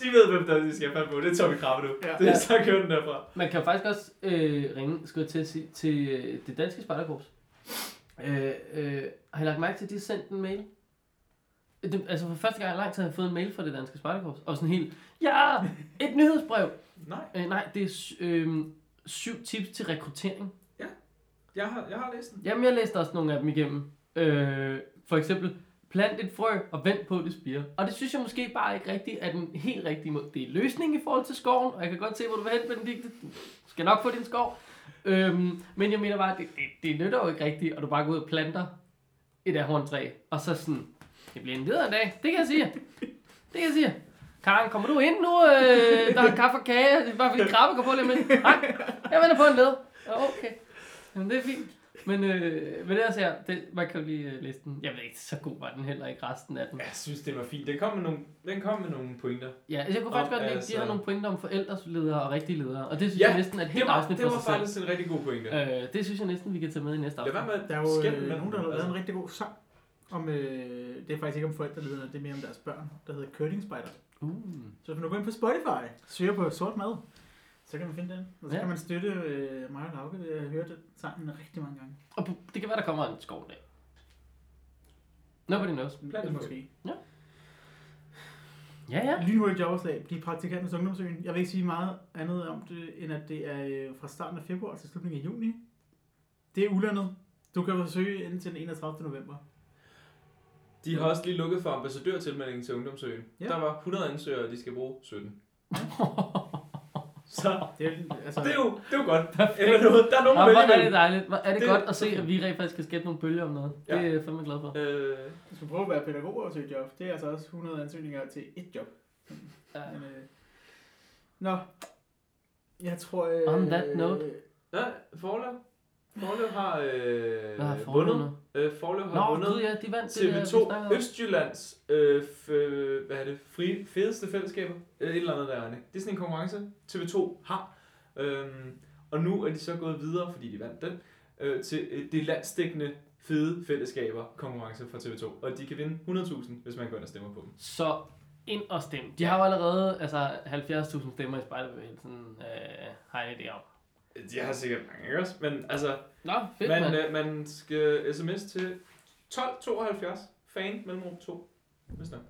Speaker 4: De ved, hvem der er, de skal have fat på. Det er Tommy Krabbe nu.
Speaker 3: Ja.
Speaker 4: Det er så kører den derfra.
Speaker 2: Man kan faktisk også øh, ringe, skulle til at sige, til øh, det danske spejderkorps. Øh, øh, har I lagt mærke til, at de har sendt en mail? Det, altså for første gang i lang tid har jeg fået en mail fra det danske spejderkorps. Og sådan helt, ja, et nyhedsbrev.
Speaker 4: Nej,
Speaker 2: Øh, nej, det er øh, syv tips til rekruttering.
Speaker 4: jeg har, jeg har læst den.
Speaker 2: Jamen, jeg læste også nogle af dem igennem. Øh, for eksempel, plant et frø og vent på, at det spirer. Og det synes jeg måske bare ikke rigtigt er den helt rigtige måde. Det er løsning i forhold til skoven, og jeg kan godt se, hvor du vil hen, Benedikte. Du skal nok få din skov. Øhm, men jeg mener bare, det, det, det nytter jo ikke rigtigt, og du bare går ud og planter et ahorntræ, og så sådan, det bliver en videre dag. Det kan jeg sige. Det kan jeg sige. Karen, kommer du ind nu? Øh, der er kaffe og kage. Det er bare fordi krabbe går på lidt med. Nej, jeg venter på en led. Okay. Jamen, det er fint. Men øh, med det her det, man kan jo lige øh, læse den. Jeg ved ikke, så god var den heller ikke resten af den.
Speaker 4: Jeg synes, det var fint. Den kom med nogle, den kom med nogle pointer.
Speaker 2: Ja, altså, jeg kunne faktisk godt lide, at de
Speaker 4: altså-
Speaker 2: har nogle pointer om forældresledere og rigtige ledere. Og det synes
Speaker 4: Ja,
Speaker 2: jeg næsten er et helt
Speaker 4: Det var,
Speaker 2: afsnit
Speaker 4: det
Speaker 2: for
Speaker 4: var
Speaker 2: sig selv.
Speaker 4: faktisk en rigtig god pointe.
Speaker 2: Øh, det synes jeg næsten, vi kan tage med i næste
Speaker 4: Lad
Speaker 2: afsnit.
Speaker 4: være med
Speaker 3: Der er
Speaker 4: at
Speaker 3: jo
Speaker 4: skænde
Speaker 3: øh,
Speaker 4: med
Speaker 3: nogen, der har lavet en
Speaker 4: altså.
Speaker 3: rigtig god sang om, øh, det er faktisk ikke om forældrelederne, det er mere om deres børn, der hedder Curling Spider.
Speaker 2: Uh.
Speaker 3: Så hvis man går ind på Spotify, søger på sort mad, så kan man finde den. Og så
Speaker 2: Ja.
Speaker 3: kan man støtte øh, mig og Lauke ved at høre den sangen rigtig mange gange.
Speaker 2: Og det kan være, der kommer en skov en dag. Nobody knows.
Speaker 4: Blandt
Speaker 3: måske.
Speaker 2: Ja, ja.
Speaker 3: Lynhurtigt jobopslag. Bliv praktikant hos Ungdomsøen. Jeg vil ikke sige meget andet om det, end at det er øh, fra starten af februar til slutningen af juni. Det er ulandet. Du kan forsøge indtil den 31. november.
Speaker 4: De har også lige lukket for ambassadørtilmeldingen til Ungdomsøen.
Speaker 3: Ja.
Speaker 4: Der var 100 ansøgere, og de skal bruge 17. (laughs) Så
Speaker 3: Det er, altså,
Speaker 4: det er jo, det er jo godt. Eller noget. Der er nogen, der
Speaker 2: hvor er det dejligt. Hvor Er det,
Speaker 4: Det-
Speaker 2: godt at se, at vi rent faktisk kan skabe nogle bølger om noget.
Speaker 4: Ja.
Speaker 2: Det er jeg fandme glad for.
Speaker 4: Øh,
Speaker 3: Du skal prøve at være pædagog og søge job. Det er altså også 100 ansøgninger til et job.
Speaker 2: Ja.
Speaker 3: Men, øh, nå. Jeg tror... Øh,
Speaker 2: On that note.
Speaker 4: nej, Forlev. Forlev har øh,
Speaker 2: Hvad har
Speaker 4: vundet. Øh, Forlev har
Speaker 2: Nå,
Speaker 4: vundet
Speaker 2: gud ja, de vandt det der, vi
Speaker 4: TV2
Speaker 2: snakkede om.
Speaker 4: Østjyllands øh, f, øh, hvad er det, fri, fedeste fællesskaber. Øh, et eller andet der, Anne. Det er sådan en konkurrence, TV2 har. Øhm, og nu er de så gået videre, fordi de vandt den, øh, til øh, det landsdækkende fede fællesskaber konkurrence fra TV2. Og de kan vinde 100.000, hvis man går ind og stemmer på dem.
Speaker 2: Så ind og stem. De har jo allerede altså 70.000 stemmer i spejderbevægelsen, øh, har jeg en idé om.
Speaker 4: De har sikkert mange, ikke også? Men altså,
Speaker 2: Nå, fedt,
Speaker 4: man,
Speaker 2: mand.
Speaker 4: øh, man skal sms til 1272, fan mellemrum 2, hvis nok.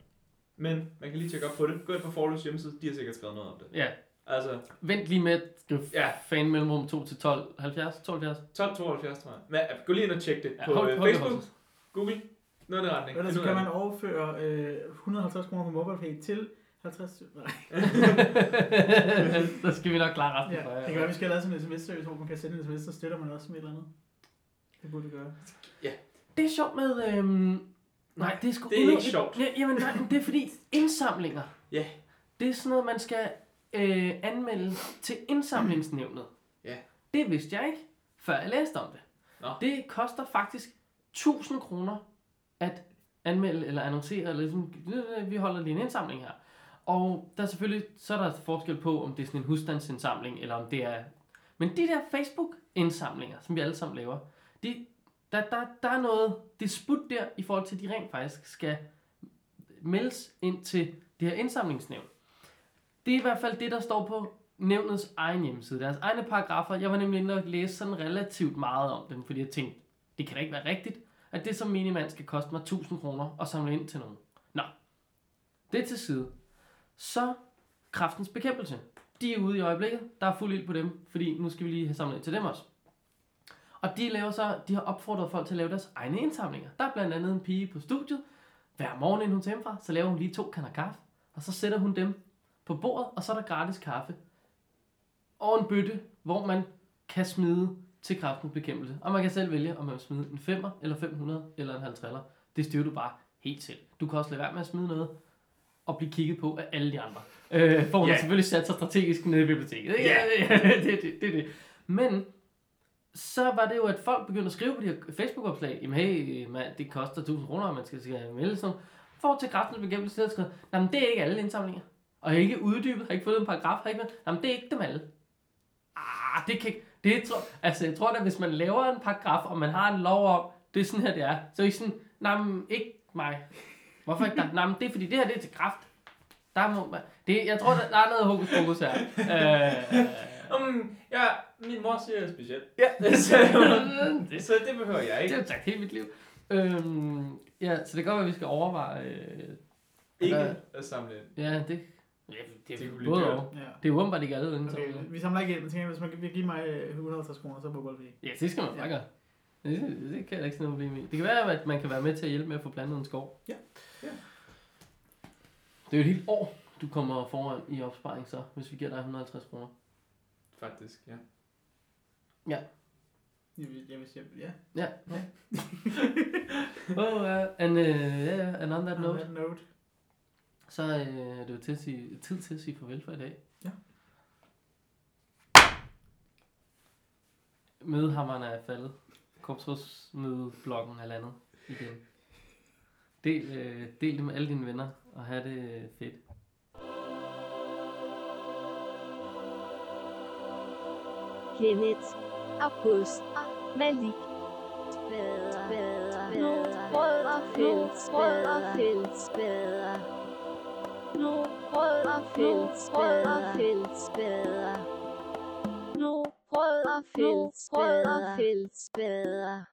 Speaker 4: Men man kan lige tjekke op på det. Gå ind på Forløs hjemmeside, de har sikkert skrevet noget om det.
Speaker 2: Ja,
Speaker 4: Altså,
Speaker 2: vent lige med at skrive
Speaker 4: Ja.
Speaker 2: fan mellemrum 2 til 12, 70, 72.
Speaker 4: 1272, tror jeg. Men øh, gå lige ind og tjek det
Speaker 2: Ja,
Speaker 4: på
Speaker 2: hold-
Speaker 4: øh,
Speaker 2: hold det
Speaker 4: Facebook. Google, noget i den retning.
Speaker 3: Ellers kan man overføre øh, 150 kroner på MobilePay til 50... Nej. (laughs)
Speaker 2: så skal vi nok klare resten
Speaker 3: Ja,
Speaker 2: for
Speaker 3: det kan være, vi skal have lavet sådan en sms-service, hvor man kan sende en sms, så støtter man også med et eller andet. Det burde vi gøre.
Speaker 2: Det er sjovt med... Øhm, nej, det er sgu
Speaker 4: det er ikke sjovt.
Speaker 2: Ja, jamen, nej, det er fordi indsamlinger.
Speaker 4: Ja.
Speaker 2: Det er sådan noget, man skal øh, anmelde til indsamlingsnævnet.
Speaker 4: Ja.
Speaker 2: Det vidste jeg ikke, før jeg læste om det.
Speaker 4: Nå.
Speaker 2: Det koster faktisk 1000 kroner at anmelde eller annoncere, eller ligesom, vi holder lige en indsamling her. Og der er selvfølgelig, så er der forskel på, om det er sådan en husstandsindsamling, eller om det er... Men de der Facebook-indsamlinger, som vi alle sammen laver, de, der, der, der er noget disput der, i forhold til, at de rent faktisk skal meldes ind til det her indsamlingsnævn. Det er i hvert fald det, der står på nævnets egen hjemmeside. Deres egne paragrafer. Jeg var nemlig inde og læse sådan relativt meget om dem, fordi jeg tænkte, det kan da ikke være rigtigt, at det som minimand skal koste mig 1000 kroner og samle ind til nogen. Nå, det er til side. Så kraftens bekæmpelse. De er ude i øjeblikket. Der er fuld ild på dem, fordi nu skal vi lige have samlet ind til dem også. Og de, laver så, de har opfordret folk til at lave deres egne indsamlinger. Der er blandt andet en pige på studiet. Hver morgen, inden hun tager hjemmefra, så laver hun lige to kander kaffe. Og så sætter hun dem på bordet, og så er der gratis kaffe. Og en bøtte, hvor man kan smide til kraftens bekæmpelse. Og man kan selv vælge, om man vil smide en 5'er, eller 500, eller en 50'er. Det styrer du bare helt selv. Du kan også lade være med at smide noget, og blive kigget på af alle de andre. Øh, for hun
Speaker 4: Ja.
Speaker 2: har selvfølgelig sat sig strategisk nede i biblioteket. Ikke? (laughs)
Speaker 4: Ja.
Speaker 2: det, det, det, er det. Men så var det jo, at folk begyndte at skrive på de her Facebook-opslag, jamen hey, man, det koster 1000 kroner, man skal, skal melde sådan. For til kraftens bekæmpelse, så har jeg skrevet, "Nå, men det er ikke alle indsamlinger. Og jeg har ikke uddybet, har ikke fået en paragraf, har ikke Nå, men det er ikke dem alle. Ah, det kan ikke, det tror, altså jeg tror da, hvis man laver en paragraf, og man har en lov om, det er sådan her, det er, så er I sådan, nej, ikke mig. Hvorfor ikke dig? Nej, men det er fordi, det her det er til kraft. Der må man, det, jeg tror, der, der er noget hokus pokus her. Øh, (laughs)
Speaker 4: Um, ja, min mor siger det specielt.
Speaker 2: ja, (laughs)
Speaker 4: så, (laughs)
Speaker 2: det,
Speaker 4: så det behøver jeg
Speaker 2: det
Speaker 4: ikke.
Speaker 2: har jeg sagt hele mit liv. Øhm, ja, så det kan godt være, at vi skal overveje... Øh,
Speaker 4: Ikke at samle ind.
Speaker 2: ja, det, ja, det,
Speaker 4: Det
Speaker 2: det er både
Speaker 4: dyrt.
Speaker 2: og.
Speaker 3: Ja.
Speaker 2: Det er åbenbart ikke alle
Speaker 3: Okay, vi samler ikke ind, men tænker, hvis man vil give mig øh, 150 kroner, så må vi.
Speaker 2: Ja, det skal man bare gøre. Det, det kan jeg ikke se noget problem i. Det kan være, at man kan være med til at hjælpe med at få plantet en skov.
Speaker 3: Ja.
Speaker 4: Ja.
Speaker 2: Det er jo et helt år, du kommer foran i opsparing så, hvis vi giver dig 150 kroner.
Speaker 4: Faktisk, ja.
Speaker 3: Jeg vil, jeg vil sige, ja.
Speaker 2: Ja. oh, (laughs) uh, and, uh, yeah, and on that
Speaker 3: On
Speaker 2: note,
Speaker 3: that note.
Speaker 2: så uh, er det jo til at sige, tid til at sige farvel for i dag.
Speaker 3: Ja.
Speaker 2: Mødehammeren er faldet. Korpsrådsmødebloggen er landet igen. Del, øh, del det med alle dine venner, og have det øh, fedt.
Speaker 1: Kenneth, August, Malik, Bedre, bedre, bedre, Rød og fælles, Rød og fælles, bedre. Nu rød og fælles, Rød og fælles, bedre. Nu rød og fælles, Rød og fælles, bedre.